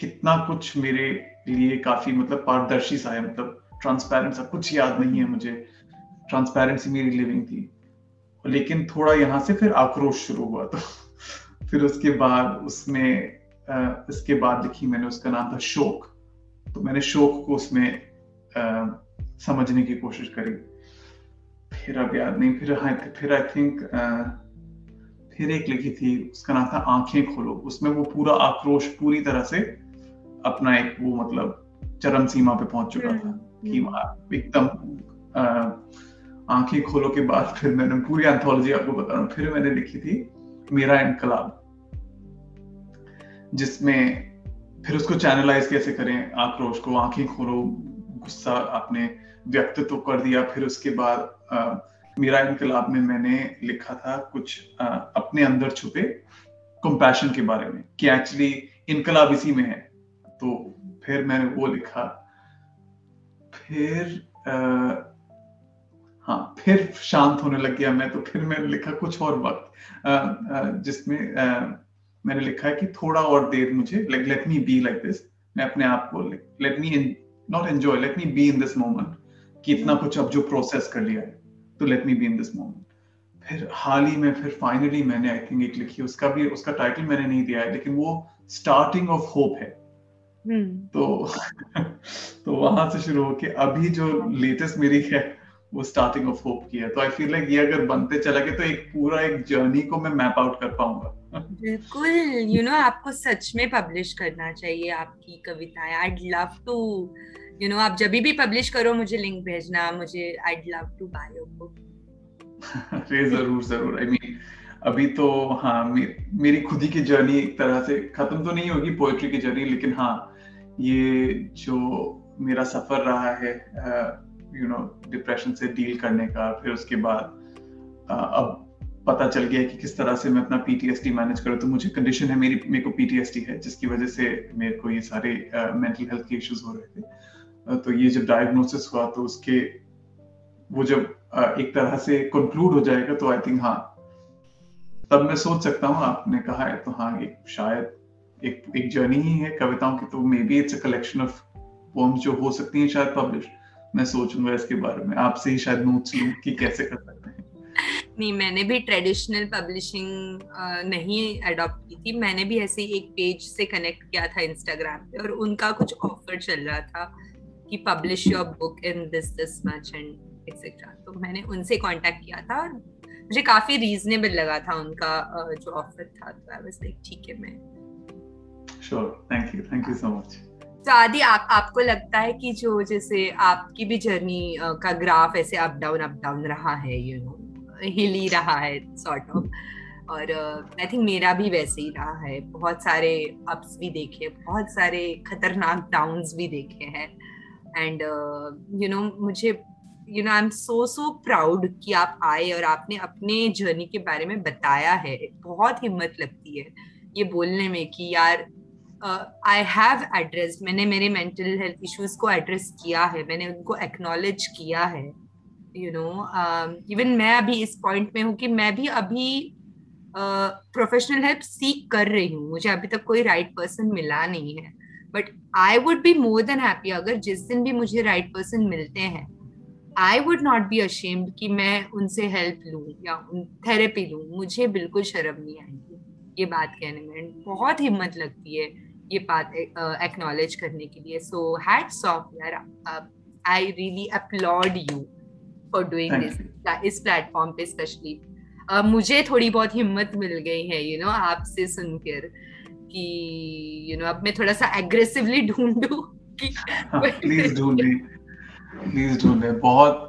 Speaker 3: कितना कुछ मेरे लिए काफ़ी मतलब पारदर्शी सा है मतलब ट्रांसपेरेंट सा, कुछ याद नहीं है मुझे। ट्रांसपेरेंसी मेरी लिविंग थी। लेकिन थोड़ा यहाँ से फिर आक्रोश शुरू हुआ तो फिर उसके बाद उसमें इसके बाद लिखी मैंने उसका नाम था शोक। तो मैंने शोक को उसमें समझने की कोशिश करी। फिर अब याद नहीं फिर हाँ फिर आई थिंक फिर एक लिखी थी उसका नाम था आँखें खोलो। उसमें वो पूरा आक्रोश पूरी तरह से अपना एक वो मतलब चरम सीमा पे पहुँच चुका था हम्म, कि हम्म। एकदम आँखें खोलो के बाद फिर मैंने पूरी एंथोलॉजी आपको बता रहा हूँ। फिर मैंने लिखी थी मेरा इनकलाब जिसमें फिर उसको चैनलाइज कैसे करें? आक्रोश को आँखें खोलो गुस्सा आपने व्यक्तित्व तो कर दिया फिर उसके बाद मेरा इनकलाब में मैंने लिखा था कुछ आ, अपने अंदर छुपे कंपैशन के बारे में कि एक्चुअली इनकलाब इसी में है। तो फिर मैंने वो लिखा। फिर आ, हाँ फिर शांत होने लग गया मैं तो फिर मैंने लिखा कुछ और वक्त जिसमें मैंने लिखा है कि थोड़ा और देर मुझे like let me be like this मैं अपने आप को let me not enjoy let me be in this moment कि इतना कुछ अब जो प्रोसेस कर लिया है तो let me be in this moment फिर हाल ही में फिर फाइनली मैंने आई थिंक एक लिखी उसका भी उसका टाइटल मैंने नहीं दिया है लेकिन वो स्टार्टिंग ऑफ़ होप है। hmm. तो तो वहाँ से शुरू होके अभी जो लेटेस्ट मेरी है वो स्टार्टिंग ऑफ़ होप की है। तो आई फील लाइक ये अगर बनते चला गया तो एक पूरा एक जर्नी को मैं मैप आउट कर पाऊँगा।
Speaker 2: बिल्कुल यू नो आपको सच में पब्लिश करना चाहिए आपकी कविताएँ। I love to you know आप जब भी पब्लिश करो मुझे लिंक भेजना मुझे I love to buy your book
Speaker 3: अरे ज़रूर ज़रूर. आई मीन अभी तो हाँ मे, मेरी खुद ही की जर्नी एक तरह से खत्म तो नहीं होगी पोएट्री की जर्नी लेकिन हाँ ये जो मेरा सफ़र रहा है यू नो डिप्रेशन से डील करने का फिर उसके बाद uh, अब पता चल गया कि किस तरह से मैं अपना पीटीएसडी मैनेज करूँ तो मुझे कंडीशन है मेरी मेरे को पीटीएसडी है जिसकी वजह से मेरे को ये सारे मेंटल हेल्थ के इश्यूज़ हो रहे थे। तो ये जब डायग्नोसिस हुआ तो उसके वो जब एक तरह से कंक्लूड हो जाएगा तो आई थिंक हाँ तब मैं सोच सकता हूँ, आपने कहा है तो हाँ एक शायद एक एक जर्नी ही है कविताओं की तो maybe it's a collection of poems जो हो सकती हैं, शायद पब्लिश मैं सोचूँगा इसके बारे में। आपसे ही शायद नोट्स लूँ कि कैसे कर सकते हैं।
Speaker 2: नहीं, मैंने भी ट्रेडिशनल पब्लिशिंग नहीं अडॉप्ट की थी। मैंने भी ऐसे एक पेज से कनेक्ट किया था इंस्टाग्राम पे और उनका कुछ ऑफ़र चल रहा था। कि publish your book in this this much and etcetera तो मैंने उनसे कांटेक्ट किया था और मुझे काफ़ी रीजनेबल लगा था उनका जो ऑफ़र था। तो आई वाज लाइक ठीक है मैं
Speaker 3: sure thank you thank you so much
Speaker 2: तो आदि आप आपको लगता है कि जो जैसे आपकी भी जर्नी का ग्राफ ऐसे अप डाउन अप डाउन रहा है यू नो हिल रहा है सॉर्ट ऑफ़ और आई uh, थिंक मेरा भी वैसे ही रहा है। बहुत सारे अप्स भी देखे बहुत सारे खतरनाक डाउन्स भी देखे हैं। एंड यू नो मुझे you know I am so so proud कि आप आए और आपने अपने जर्नी के बारे में बताया है। बहुत हिम्मत लगती है ये बोलने में कि यार आई हैव एड्रेस मैंने मेरे मेंटल हेल्थ इश्यूज़ को एड्रेस किया है, मैंने उनको एक्नॉलेज किया है यू नो इवन मैं अभी इस पॉइंट में हूँ कि मैं भी अभी प्रोफेशनल हेल्प सीख कर रही हूँ। मुझे अभी तक कोई राइट right पर्सन मिला नहीं है। But I would be more than happy अगर जिस दिन भी मुझे राइट right पर्सन मिलते हैं I would not be ashamed कि मैं उनसे हेल्प लूँ या थेरेपी लूँ। मुझे बिल्कुल शर्म नहीं आएगी ये बात कहने में। बहुत हिम्मत लगती है ये बात एक्नॉलेज करने के लिए। सो हैट्स ऑफ़ यार I really applaud you for doing this इस प्लेटफॉर्म पे स्पेशली uh, मुझे थोड़ी बहुत हिम्मत मिल गई है यू you नो know, आपसे सुनकर। कि यू नो अब मैं थोड़ा सा एग्रेसिवली ढूंढूं
Speaker 3: प्लीज़ ढूंढिए प्लीज़ ढूंढे। बहुत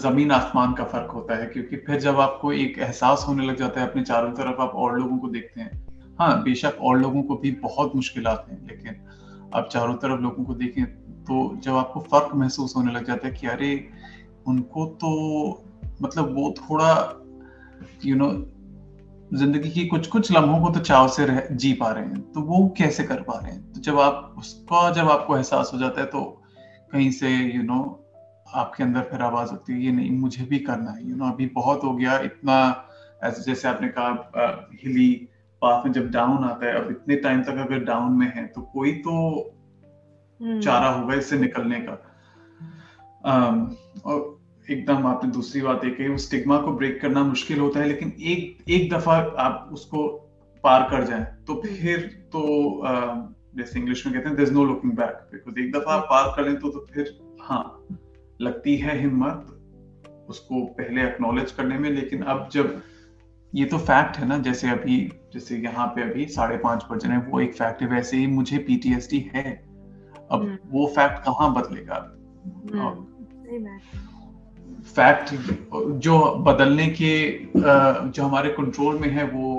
Speaker 3: ज़मीन आसमान का फ़र्क होता है क्योंकि फिर जब आपको एक एहसास होने लग जाता है अपने चारों तरफ़ आप और लोगों को देखते हैं। हाँ बेशक और लोगों को भी बहुत मुश्किल आते हैं लेकिन आप चारों तरफ़ लोगों को देखें तो जब आपको फ़र्क महसूस होने लग जाता है कि अरे उनको तो मतलब वो थोड़ा यू नो ज़िंदगी की कुछ कुछ लम्हों को तो चाव से रह, जी पा रहे हैं तो वो कैसे कर पा रहे हैं? तो जब आप उसका जब आपको एहसास हो जाता है तो कहीं से यू you नो know, आपके अंदर फिर आवाज़ होती है ये नहीं मुझे भी करना है। यू नो अभी बहुत हो गया इतना ऐसे जैसे आपने कहा हिली पाथ में जब डाउन आता है अब इतने टाइम तक अगर डाउन में है तो कोई तो हम्म। चारा होगा इससे निकलने का। और एकदम आपने दूसरी बात एक उस स्टिग्मा को ब्रेक करना मुश्किल होता है लेकिन एक एक दफ़ा आप उसको पार कर जाए तो हम्म। फिर तो जैसे इंग्लिश में कहते हैं there no looking back because एक दफ़ा आप पार कर लें तो तो फिर हाँ लगती है हिम्मत उसको पहले एक्नोलेज करने में लेकिन अब जब ये तो फैक्ट है ना जैसे अभी जैसे यहाँ पे अभी साढ़े पाँच वर्जन है वो एक फैक्ट है वैसे ही मुझे पीटीएसडी है अब हम्म। वो फैक्ट कहाँ बदलेगा फैक्ट जो बदलने के जो हमारे कंट्रोल में है वो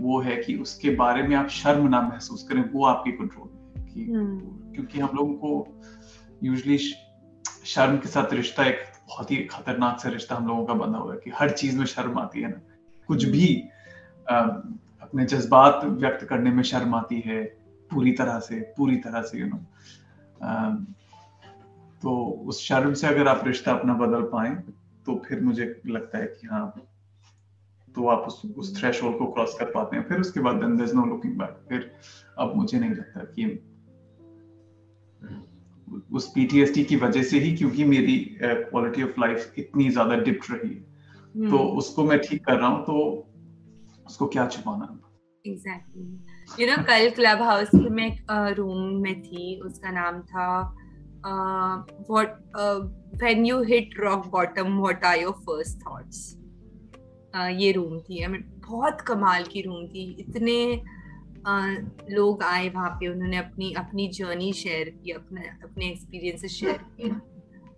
Speaker 3: वो है कि उसके बारे में आप शर्म ना महसूस करें वो आपके कंट्रोल में है कि हम्म। क्योंकि हम लोगों को यूजली शर्म के साथ रिश्ता एक बहुत ही खतरनाक सा रिश्ता हम लोगों का बना हुआ है कि हर चीज़ में शर्म आती है ना कुछ भी अपने जज्बात व्यक्त करने में शर्म आती है पूरी तरह से पूरी तरह से यू नो तो उस शर्म से अगर आप रिश्ता अपना बदल पाए तो फिर मुझे लगता है कि हाँ तो आप उस उस थ्रेश को क्रॉस कर पाते हैं। फिर उसके बाद then there no looking back फिर अब मुझे नहीं लगता कि उस पीटीएसडी की वजह से ही क्योंकि मेरी क्वालिटी ऑफ़ लाइफ इतनी ज़्यादा डिप्ट रही है। तो हम्म। उसको मैं ठीक कर रहा हूँ तो उसको क्या छुपाना
Speaker 2: एग्जैक्टली यू नो कल क्लब हाउस में एक रूम में थी उसका नाम था what when you hit rock bottom what are your first thoughts ये रूम थी आई बहुत कमाल की रूम थी। इतने uh, लोग आए वहाँ पे उन्होंने अपनी अपनी जर्नी शेयर की अपने अपने एक्सपीरियंसेस शेयर किए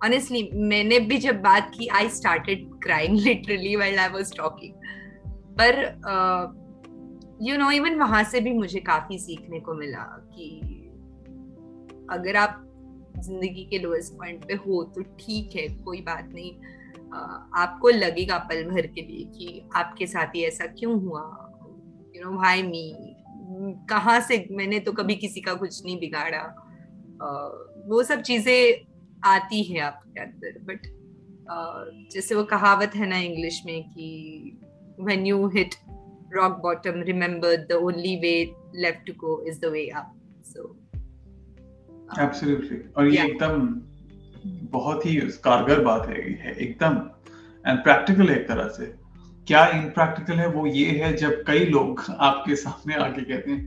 Speaker 2: ऑनेस्टली मैंने भी जब बात की I started crying literally while I was talking पर यू नो इवन वहाँ से भी मुझे काफ़ी सीखने को मिला कि अगर आप ज़िंदगी के लोएस्ट पॉइंट पे हो तो ठीक है कोई बात नहीं। आपको लगेगा पल भर के लिए कि आपके साथ ही ऐसा क्यों हुआ? यू नो भाई मी कहाँ से? मैंने तो कभी किसी का कुछ नहीं बिगाड़ा। वो सब चीज़ें आती है आपके अंदर बट जैसे वो कहावत है ना इंग्लिश में कि when you hit rock bottom, remember the only way left to go is the way up. So
Speaker 3: absolutely और ये एकदम बहुत ही कारगर बात है एकदम। एंड प्रैक्टिकल है एक तरह से। क्या इनप्रैक्टिकल है वो ये है जब कई लोग आपके सामने आके कहते हैं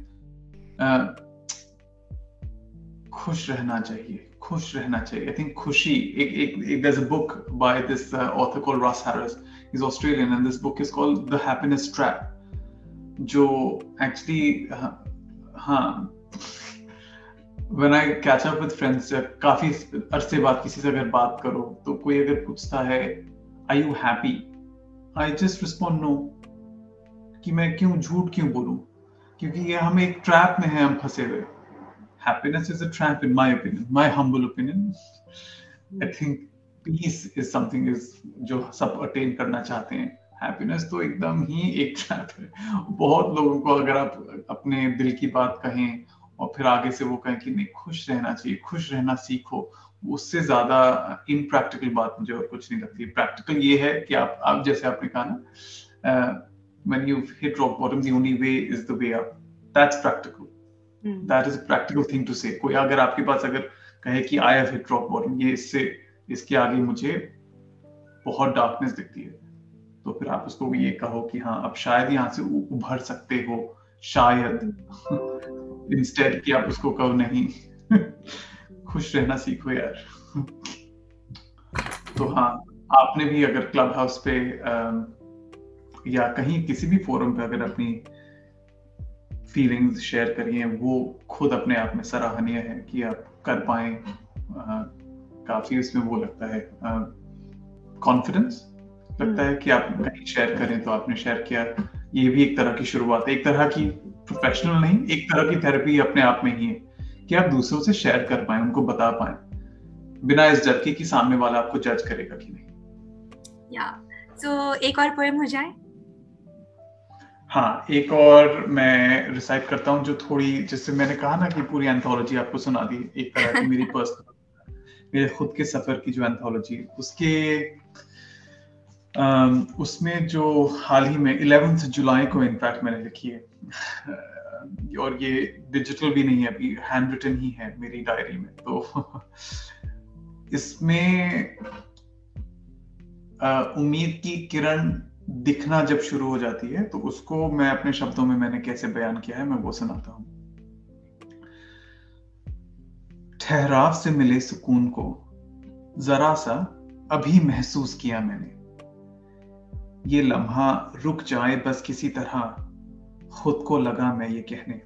Speaker 3: खुश रहना चाहिए खुश रहना चाहिए। आई थिंक खुशी एक एक एक there's a book by this uh, author called Ross Harris. He's Australian and this book is called The Happiness Trap. जो एक्चुअली हाँ when I catch up with friends काफ़ी अरसे बाद किसी से अगर बात करो तो कोई अगर पूछता है are you happy I just respond no कि मैं क्यों झूठ क्यों बोलूँ क्योंकि ये हम एक ट्रैप में हैं हम फंसे हुए happiness is a trap in my opinion my humble opinion i think peace is something is जो सब अटेन करना चाहते हैं हैप्पीनेस तो एकदम ही एक ट्रैप है बहुत लोगों को अगर आप अपने दिल की बात कहें और फिर आगे से वो कहें कि नहीं खुश रहना चाहिए खुश रहना सीखो। उससे ज़्यादा इनप्रैक्टिकल बात मुझे और कुछ नहीं लगती। प्रैक्टिकल ये है कि आप आप जैसे आपने कहा ना when you hit rock bottom the only way is the way up. That's practical. That is practical thing to say कोई अगर आपके पास अगर कहे कि I have hit rock bottom ये इससे इसके आगे मुझे बहुत डार्कनेस दिखती है तो फिर आप उसको भी ये कहो कि हाँ अब शायद यहाँ से उभर सकते हो शायद। इंस्टेड कि आप उसको कहो नहीं। खुश रहना सीखो यार। तो हाँ आपने भी अगर क्लब हाउस पे या कहीं किसी भी फोरम पे अगर अपनी फीलिंग्स शेयर करिए वो खुद अपने आप में सराहनीय है कि आप कर पाए। काफ़ी उसमें वो लगता है कॉन्फिडेंस लगता है कि आप कहीं शेयर करें तो आपने शेयर किया। ये भी एक तरह की शुरुआत है। एक तरह की प्रोफेशनल नहीं एक तरह की थेरेपी अपने आप में ही है कि आप दूसरों से शेयर कर पाए उनको बता पाए बिना इस डर के कि सामने वाला आपको जज करेगा कि नहीं।
Speaker 2: या तो एक और पोएम हो जाए?
Speaker 3: हाँ एक और मैं रिसाइट करता हूँ जो थोड़ी जिससे मैंने कहा ना कि पूरी एंथोलॉजी आपको सुना दी एक तरह की मेरी पर्सनल मेरे खुद के सफ़र की जो एंथोलॉजी उसके उसमें जो हाल ही में इलेवेंथ जुलाई को इनफैक्ट मैंने लिखी है। और ये डिजिटल भी नहीं है, अभी हैंड रिटन ही है मेरी डायरी में तो इसमें उम्मीद की किरण दिखना जब शुरू हो जाती है तो उसको मैं अपने शब्दों में मैंने कैसे बयान किया है, मैं वो सुनाता हूँ। ठहराव से मिले सुकून को जरा सा अभी महसूस किया मैंने। ये लम्हा रुक जाए बस किसी तरह। खुद को लगा मैं ये कहने।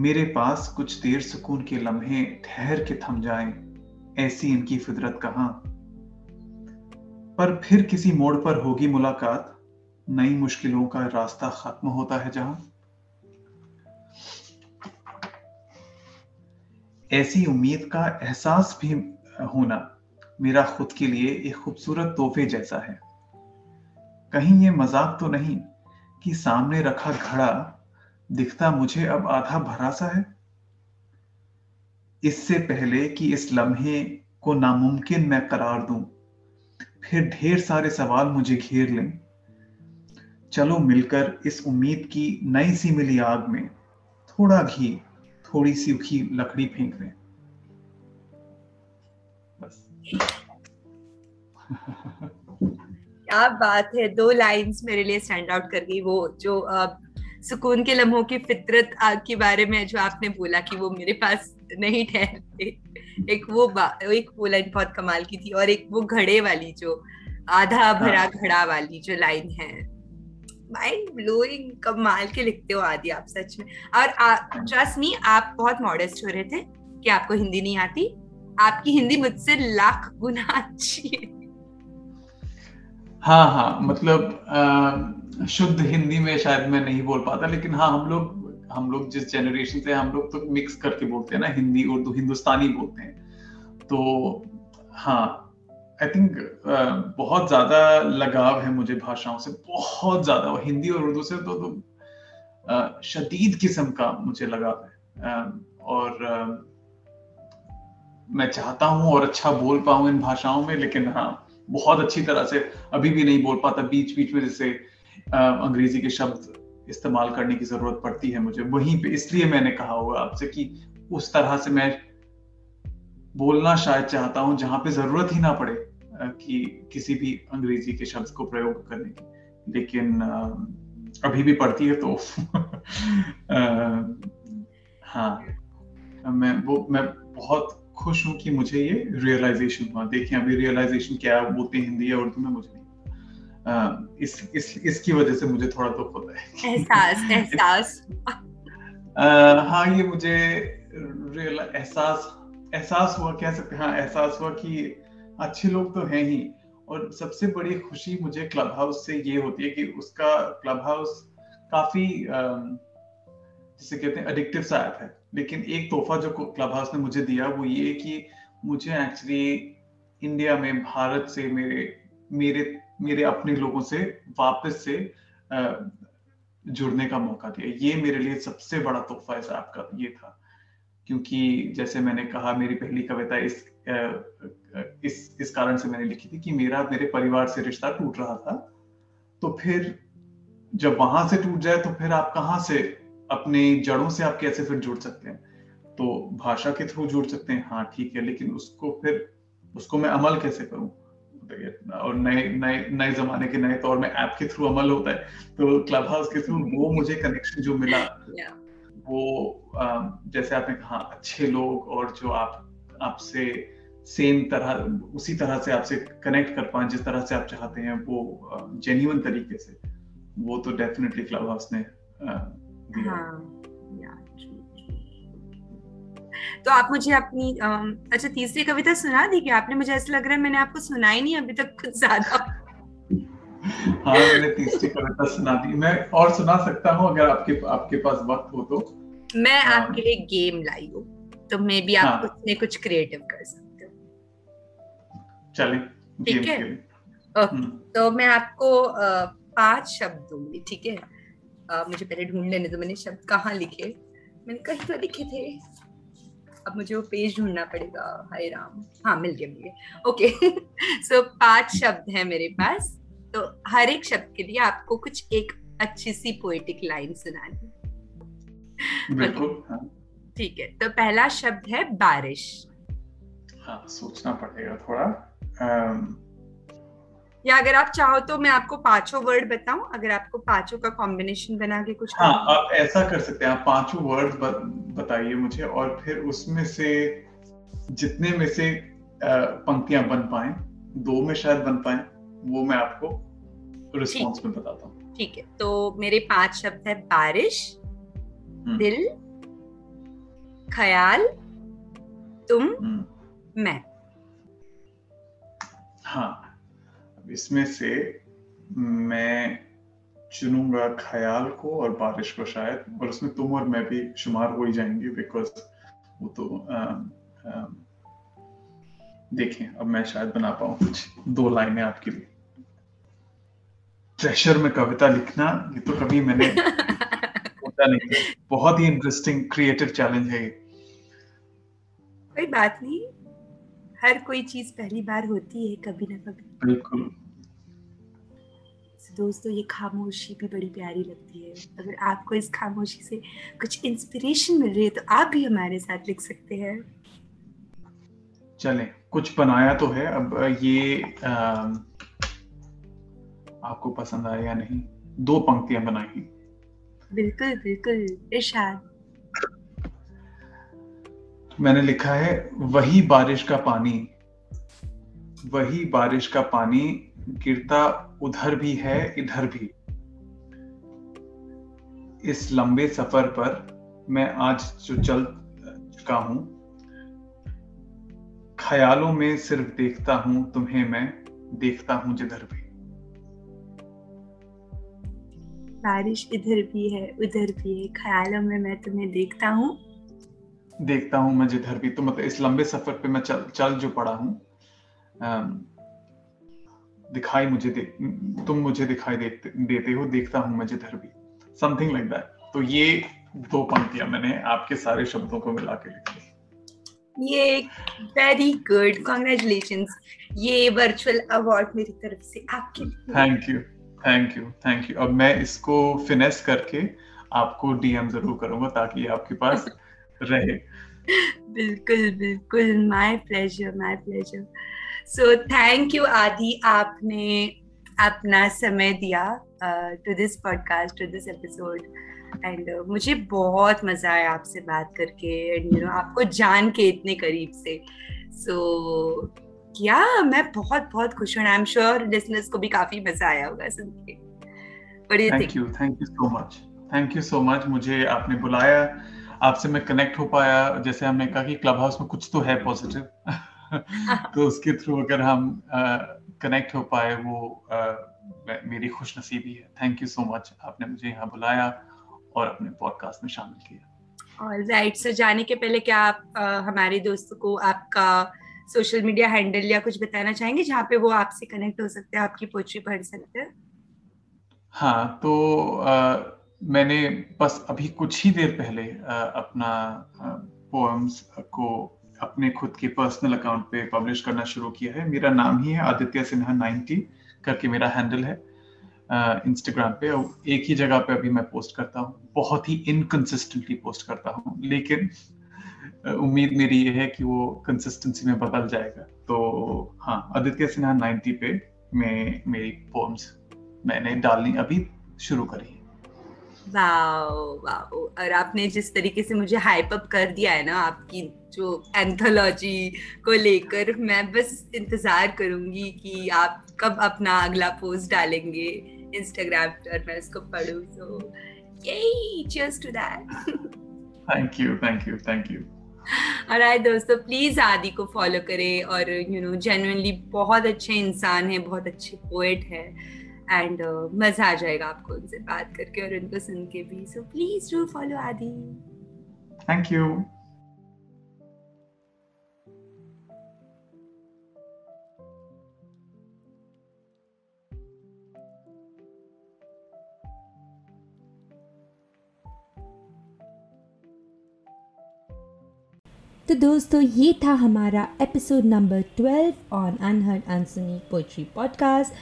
Speaker 3: मेरे पास कुछ देर सुकून के लम्हे ठहर के थम जाएँ, ऐसी इनकी फितरत कहाँ। पर फिर किसी मोड़ पर होगी मुलाकात, नई मुश्किलों का रास्ता खत्म होता है जहाँ। ऐसी उम्मीद का एहसास भी होना मेरा खुद के लिए एक खूबसूरत तोहफे जैसा है। कहीं ये मज़ाक तो नहीं कि सामने रखा घड़ा दिखता मुझे अब आधा भरा सा है? इससे पहले कि इस लम्हे को नामुमकिन मैं करार दूँ, फिर ढेर सारे सवाल मुझे घेर लें। चलो मिलकर इस उम्मीद की नई सी मिली आग में, थोड़ा घी, थोड़ी सी उखी लकड़ी फेंक दें।
Speaker 2: क्या बात है दो लाइंस मेरे लिए स्टैंड आउट कर गई वो जो सुकून के लम्हों की फितरत के बारे में जो आपने बोला कि वो मेरे पास नहीं ठहरते। एक वो एक वो लाइन बहुत कमाल की थी और एक वो घड़े वाली जो आधा भरा हाँ। घड़ा वाली जो लाइन है। माइंड ब्लोइंग कमाल के लिखते हो आदि आप सच में। और ट्रस्ट मी आप बहुत मॉडेस्ट हो रहे थे कि आपको हिंदी नहीं आती। आपकी हिंदी मुझसे लाख गुना अच्छी है।
Speaker 3: हाँ हाँ मतलब आ, शुद्ध हिंदी में शायद मैं नहीं बोल पाता लेकिन हाँ हम लोग हम लोग जिस जनरेशन से हम लोग तो मिक्स करके बोलते हैं ना हिंदी उर्दू हिंदुस्तानी बोलते हैं। तो हाँ आई थिंक बहुत ज़्यादा लगाव है मुझे भाषाओं से बहुत ज़्यादा और हिंदी और उर्दू से तो, तो शदीद किस्म का मुझे लगाव है। और मैं चाहता हूँ और अच्छा बोल पाऊँ इन भाषाओं में, लेकिन हाँ बहुत अच्छी तरह से अभी भी नहीं बोल पाता। बीच बीच में जैसे अंग्रेज़ी के शब्द इस्तेमाल करने की ज़रूरत पड़ती है मुझे। वहीं पे इसलिए मैंने कहा होगा आपसे कि उस तरह से मैं बोलना शायद चाहता हूँ, जहाँ पे ज़रूरत ही ना पड़े कि किसी भी अंग्रेज़ी के शब्द को प्रयोग करने की। लेकिन अभी भी पड़ती है तो हाँ। मैं वो, मैं बहुत खुश हूँ कि मुझे ये रियलाइजेशन हुआ। देखिए अभी रियलाइजेशन क्या बोलते हैं हिंदी या उर्दू में मुझे नहीं इस इस इसकी वजह से मुझे थोड़ा दुख होता
Speaker 2: है। एहसास एहसास।
Speaker 3: हाँ ये मुझे रियल एहसास एहसास हुआ कह सकते हैं। हाँ एहसास हुआ कि अच्छे लोग तो हैं ही। और सबसे बड़ी खुशी मुझे क्लब हाउस से ये होती है कि उसका क्लब हाउस काफ़ी जिसे कहते हैं एडिक्टिव सा ऐप है। लेकिन एक तोहफा जो क्लब हाउस ने मुझे दिया वो ये कि मुझे एक्चुअली इंडिया में, भारत से, मेरे मेरे मेरे अपने लोगों से, वापस से जुड़ने का मौका दिया। ये मेरे लिए सबसे बड़ा तोहफा इस ऐप का ये था। क्योंकि जैसे मैंने कहा, मेरी पहली कविता इस इस इस कारण से मैंने लिखी थी कि मेरा, मेरे परिवार से रिश्ता टूट रहा था। तो फिर जब वहाँ से टूट जाए तो फिर आप कहाँ से अपने जड़ों से आप कैसे फिर जुड़ सकते हैं? तो भाषा के थ्रू जुड़ सकते हैं हाँ ठीक है लेकिन उसको फिर उसको मैं अमल कैसे करूँ? और नए नए नए जमाने के नए तौर में ऐप के थ्रू अमल होता है तो क्लब हाउस के थ्रू वो मुझे कनेक्शन जो मिला वो जैसे आपने कहा अच्छे लोग और जो आप आपसे सेम तरह उसी तरह से आपसे कनेक्ट कर पाए जिस तरह से आप चाहते हैं वो जेन्यून तरीके से वो तो डेफिनेटली क्लब हाउस ने हाँ,
Speaker 2: तो आप मुझे अपनी अच्छा तीसरी कविता सुना दी क्या आपने मुझे ऐसा लग रहा है मैंने आपको सुनाई नहीं अभी तक कुछ ज़्यादा।
Speaker 3: हाँ मैंने तीसरी कविता सुना दी। मैं और सुना सकता हूँ अगर आपके आपके पास वक्त हो तो।
Speaker 2: मैं हाँ। आपके लिए गेम लाई हूँ तो मे भी आप हाँ. उसमें कुछ क्रिएटिव कर सकते
Speaker 3: हो। चले
Speaker 2: ठीक है? ओके हम्म। तो मैं आपको पाँच शब्द दूँगी ठीक है? मुझे पहले ढूंढ लेने तो मैंने शब्द कहाँ लिखे? मैंने कहीं तो लिखे थे। अब मुझे वो पेज ढूंढना पड़ेगा। हाय राम। हाँ मिल गया मिल गया। ओके सो पाँच शब्द हैं मेरे पास। तो हर एक शब्द के लिए आपको कुछ एक अच्छी सी पोएटिक लाइन सुनानी
Speaker 3: हाँ।
Speaker 2: ठीक है। तो पहला शब्द है बारिश।
Speaker 3: हाँ सोचना पड़ेगा थोड़ा।
Speaker 2: या अगर आप चाहो तो मैं आपको पाँचों वर्ड बताऊँ अगर आपको पाँचों का कॉम्बिनेशन बना के कुछ
Speaker 3: हाँ आप ऐसा कर सकते हैं आप पाँचों वर्ड बताइए मुझे और फिर उसमें से जितने में से पंक्तियाँ बन पाए दो में शायद बन पाए वो मैं आपको रिस्पॉन्स में बताता हूँ
Speaker 2: ठीक है तो मेरे पाँच शब्द है बारिश हम्म। दिल ख्याल तुम हम्म। मैं
Speaker 3: हाँ इसमें से मैं चुनूँगा ख्याल को और बारिश को शायद और उसमें तुम और मैं भी शुमार हो ही जाएँगे बिकॉज़ वो तो देखें अब मैं शायद बना पाऊँ कुछ दो लाइनें आपके लिए। प्रेशर में कविता लिखना ये तो कभी मैंने सोचा नहीं बहुत ही इंटरेस्टिंग क्रिएटिव चैलेंज है ये।
Speaker 2: कोई बात नहीं। हर कोई चीज़ पहली बार होती है कभी ना कभी।
Speaker 3: बिल्कुल।
Speaker 2: दोस्तों ये खामोशी भी बड़ी प्यारी लगती है। अगर आपको इस खामोशी से कुछ इंस्पिरेशन मिल रही है तो आप भी हमारे साथ लिख सकते हैं।
Speaker 3: चलें कुछ बनाया तो है। अब ये आ, आपको पसंद आया या नहीं? दो पंक्तियाँ बनाई।
Speaker 2: बिल्कुल बिल्कुल। इरशाद।
Speaker 3: मैंने लिखा है, वही बारिश का पानी, वही बारिश का पानी, गिरता उधर भी है, इधर भी। इस लंबे सफ़र पर मैं आज जो चल चुका हूँ। ख्यालों में सिर्फ़ देखता हूँ, तुम्हें मैं देखता हूँ जिधर भी।
Speaker 2: बारिश इधर भी है, उधर भी है, ख्यालों में मैं तुम्हें देखता हूँ।
Speaker 3: देखता हूँ मैं जिधर भी तो मतलब इस लंबे सफ़र पे मैं चल चल जो पड़ा हूँ दिखाई मुझे दे तुम मुझे दिखाई देते देते हो देखता हूँ मैं जिधर भी। समथिंग लाइक दैट तो ये दो पंक्तियाँ मैंने आपके सारे शब्दों को मिला के लिखी
Speaker 2: ये वेरी गुड कॉन्ग्रेचुलेशन ये वर्चुअल अवार्ड मेरी तरफ़ से आपके
Speaker 3: thank you thank you thank you अब मैं इसको फिनेस करके आपको डीएम ज़रूर करूँगा ताकि आपके पास रहे।
Speaker 2: बिल्कुल बिल्कुल। My pleasure my pleasure so thank you Adi. आपने अपना समय दिया to this podcast to this episode and मुझे बहुत मज़ा आया आपसे बात करके। एंड यू नो आपको जान के इतने करीब से। सो so, क्या मैं बहुत बहुत खुश हूँ। आई एम श्योर लिसनर्स को भी काफ़ी मज़ा आया होगा सुन के।
Speaker 3: Thank you thank you so much thank you so much मुझे आपने बुलाया। आपसे मैं कनेक्ट हो पाया। जैसे हमने कहा कि क्लब हाउस में कुछ तो है पॉजिटिव तो उसके थ्रू अगर हम कनेक्ट हो पाए वो आ, मेरी खुश नसीबी है। थैंक यू सो मच आपने मुझे यहाँ बुलाया और अपने पॉडकास्ट में शामिल किया।
Speaker 2: और राइट सो जाने के पहले क्या आप आ, हमारे दोस्तों को आपका सोशल मीडिया हैंडल या कुछ बताना चाहेंगे जहाँ पे वो आपसे कनेक्ट हो सकते हैं आपकी पोएट्री पढ़ सकते हैं?
Speaker 3: हाँ तो आ, मैंने बस अभी कुछ ही देर पहले अपना पोएम्स को अपने खुद के पर्सनल अकाउंट पे पब्लिश करना शुरू किया है। मेरा नाम ही है आदित्य सिन्हा नाइनटी करके मेरा हैंडल है इंस्टाग्राम पे। और एक ही जगह पे अभी मैं पोस्ट करता हूँ। बहुत ही इनकंसिस्टेंटली पोस्ट करता हूँ। लेकिन उम्मीद मेरी ये है कि वो कंसिस्टेंसी में बदल जाएगा। तो हाँ आदित्य सिन्हा नाइनटी पे मैं मेरी पोम्स मैंने डालनी अभी शुरू करी है।
Speaker 2: वाओ और आपने जिस तरीके से मुझे हाइप अप कर दिया है ना आपकी जो एंथोलॉजी को लेकर मैं बस इंतज़ार करूँगी कि आप कब अपना अगला पोस्ट डालेंगे इंस्टाग्राम पर मैं उसको पढ़ूं सो यही cheers to that
Speaker 3: thank you thank you thank you
Speaker 2: right दोस्तों प्लीज़ आदि को फॉलो करें और यू नो जेनुअनली बहुत अच्छे इंसान है बहुत अच्छे पोएट है। एंड uh, मज़ा आ जाएगा आपको उनसे बात करके और उनको सुन के भी। So please do follow Adi
Speaker 3: thank you
Speaker 1: तो दोस्तों ये था हमारा episode number twelve on unheard Ansuni poetry podcast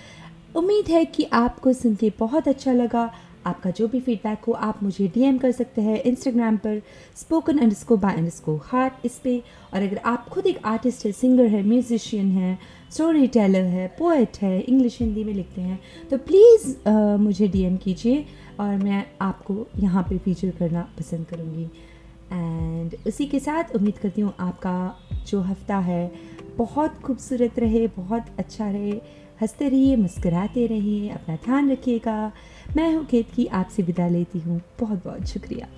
Speaker 1: उम्मीद है कि आपको सुन के बहुत अच्छा लगा। आपका जो भी फीडबैक हो, आप मुझे डीएम कर सकते हैं इंस्टाग्राम पर spoken underscore by underscore heart इस पे। और अगर आप खुद एक आर्टिस्ट है सिंगर है म्यूजिशियन है स्टोरी टेलर है पोएट है इंग्लिश हिंदी में लिखते हैं तो प्लीज़ मुझे डीएम कीजिए और मैं आपको यहाँ पे फीचर करना पसंद करूँगी। एंड उसी के साथ उम्मीद करती हूँ आपका जो हफ़्ता है बहुत खूबसूरत रहे, बहुत अच्छा रहे। हँसते रहिए, मुस्कुराते रहिए, अपना ध्यान रखिएगा। मैं हूँ खेत की, आपसे विदा लेती हूँ। बहुत बहुत शुक्रिया।